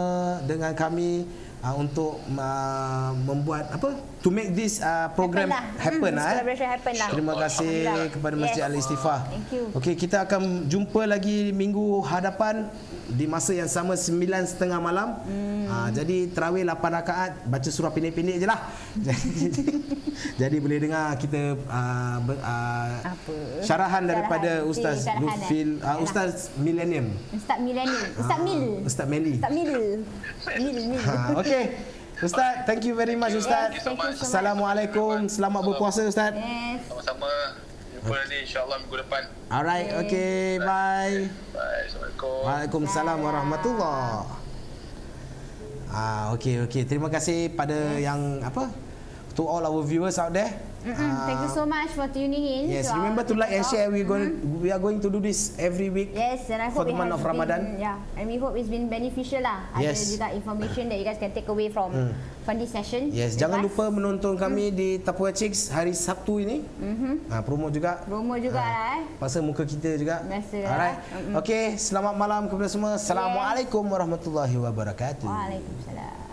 dengan kami uh, untuk uh, membuat apa to make this uh, program happen lah, happen, hmm, eh. happen lah. Terima kasih kepada Masjid yes. Al Istifah. Thank you. Okey, kita akan jumpa lagi minggu hadapan di masa yang sama 9.30 malam. Hmm. Uh, jadi tarawih 8 rakaat baca surah pendek-pendek je lah. jadi, jadi boleh dengar kita uh, ber, uh, apa? syarahan daripada Ustaz Lufil uh, Ustaz Millennium. Ustaz Millennium. Ustaz Mil. Ustaz Meli. Ustaz Mil. Mil. Mil. Ha, Okey. Ustaz, thank you very much Ustaz. Yes, so much. Assalamualaikum. Selamat berpuasa Ustaz. Yes. Sama-sama. Jumpa nanti insyaAllah minggu depan. Alright, okay, bye. Bye. Assalamualaikum. Waalaikumsalam warahmatullahi. Ah, okay, okay. Terima kasih pada yang apa? To all our viewers out there. Mm-hmm. Thank you so much for tuning in. Yes, remember to like and share. We going mm-hmm. we are going to do this every week. Yes, and I hope for the month of Ramadan. Been, yeah, and we hope it's been beneficial lah. Yes. Ada juga information that you guys can take away from mm. from this session. Yes, jangan us. lupa menonton kami mm. di Tapua Chicks hari Sabtu ini. Mm-hmm. Ha, promo juga. Promo juga ha, lah eh. Pasal muka kita juga. Biasa Alright. Mm-hmm. Okay, selamat malam kepada semua. Assalamualaikum yes. warahmatullahi wabarakatuh. Waalaikumsalam.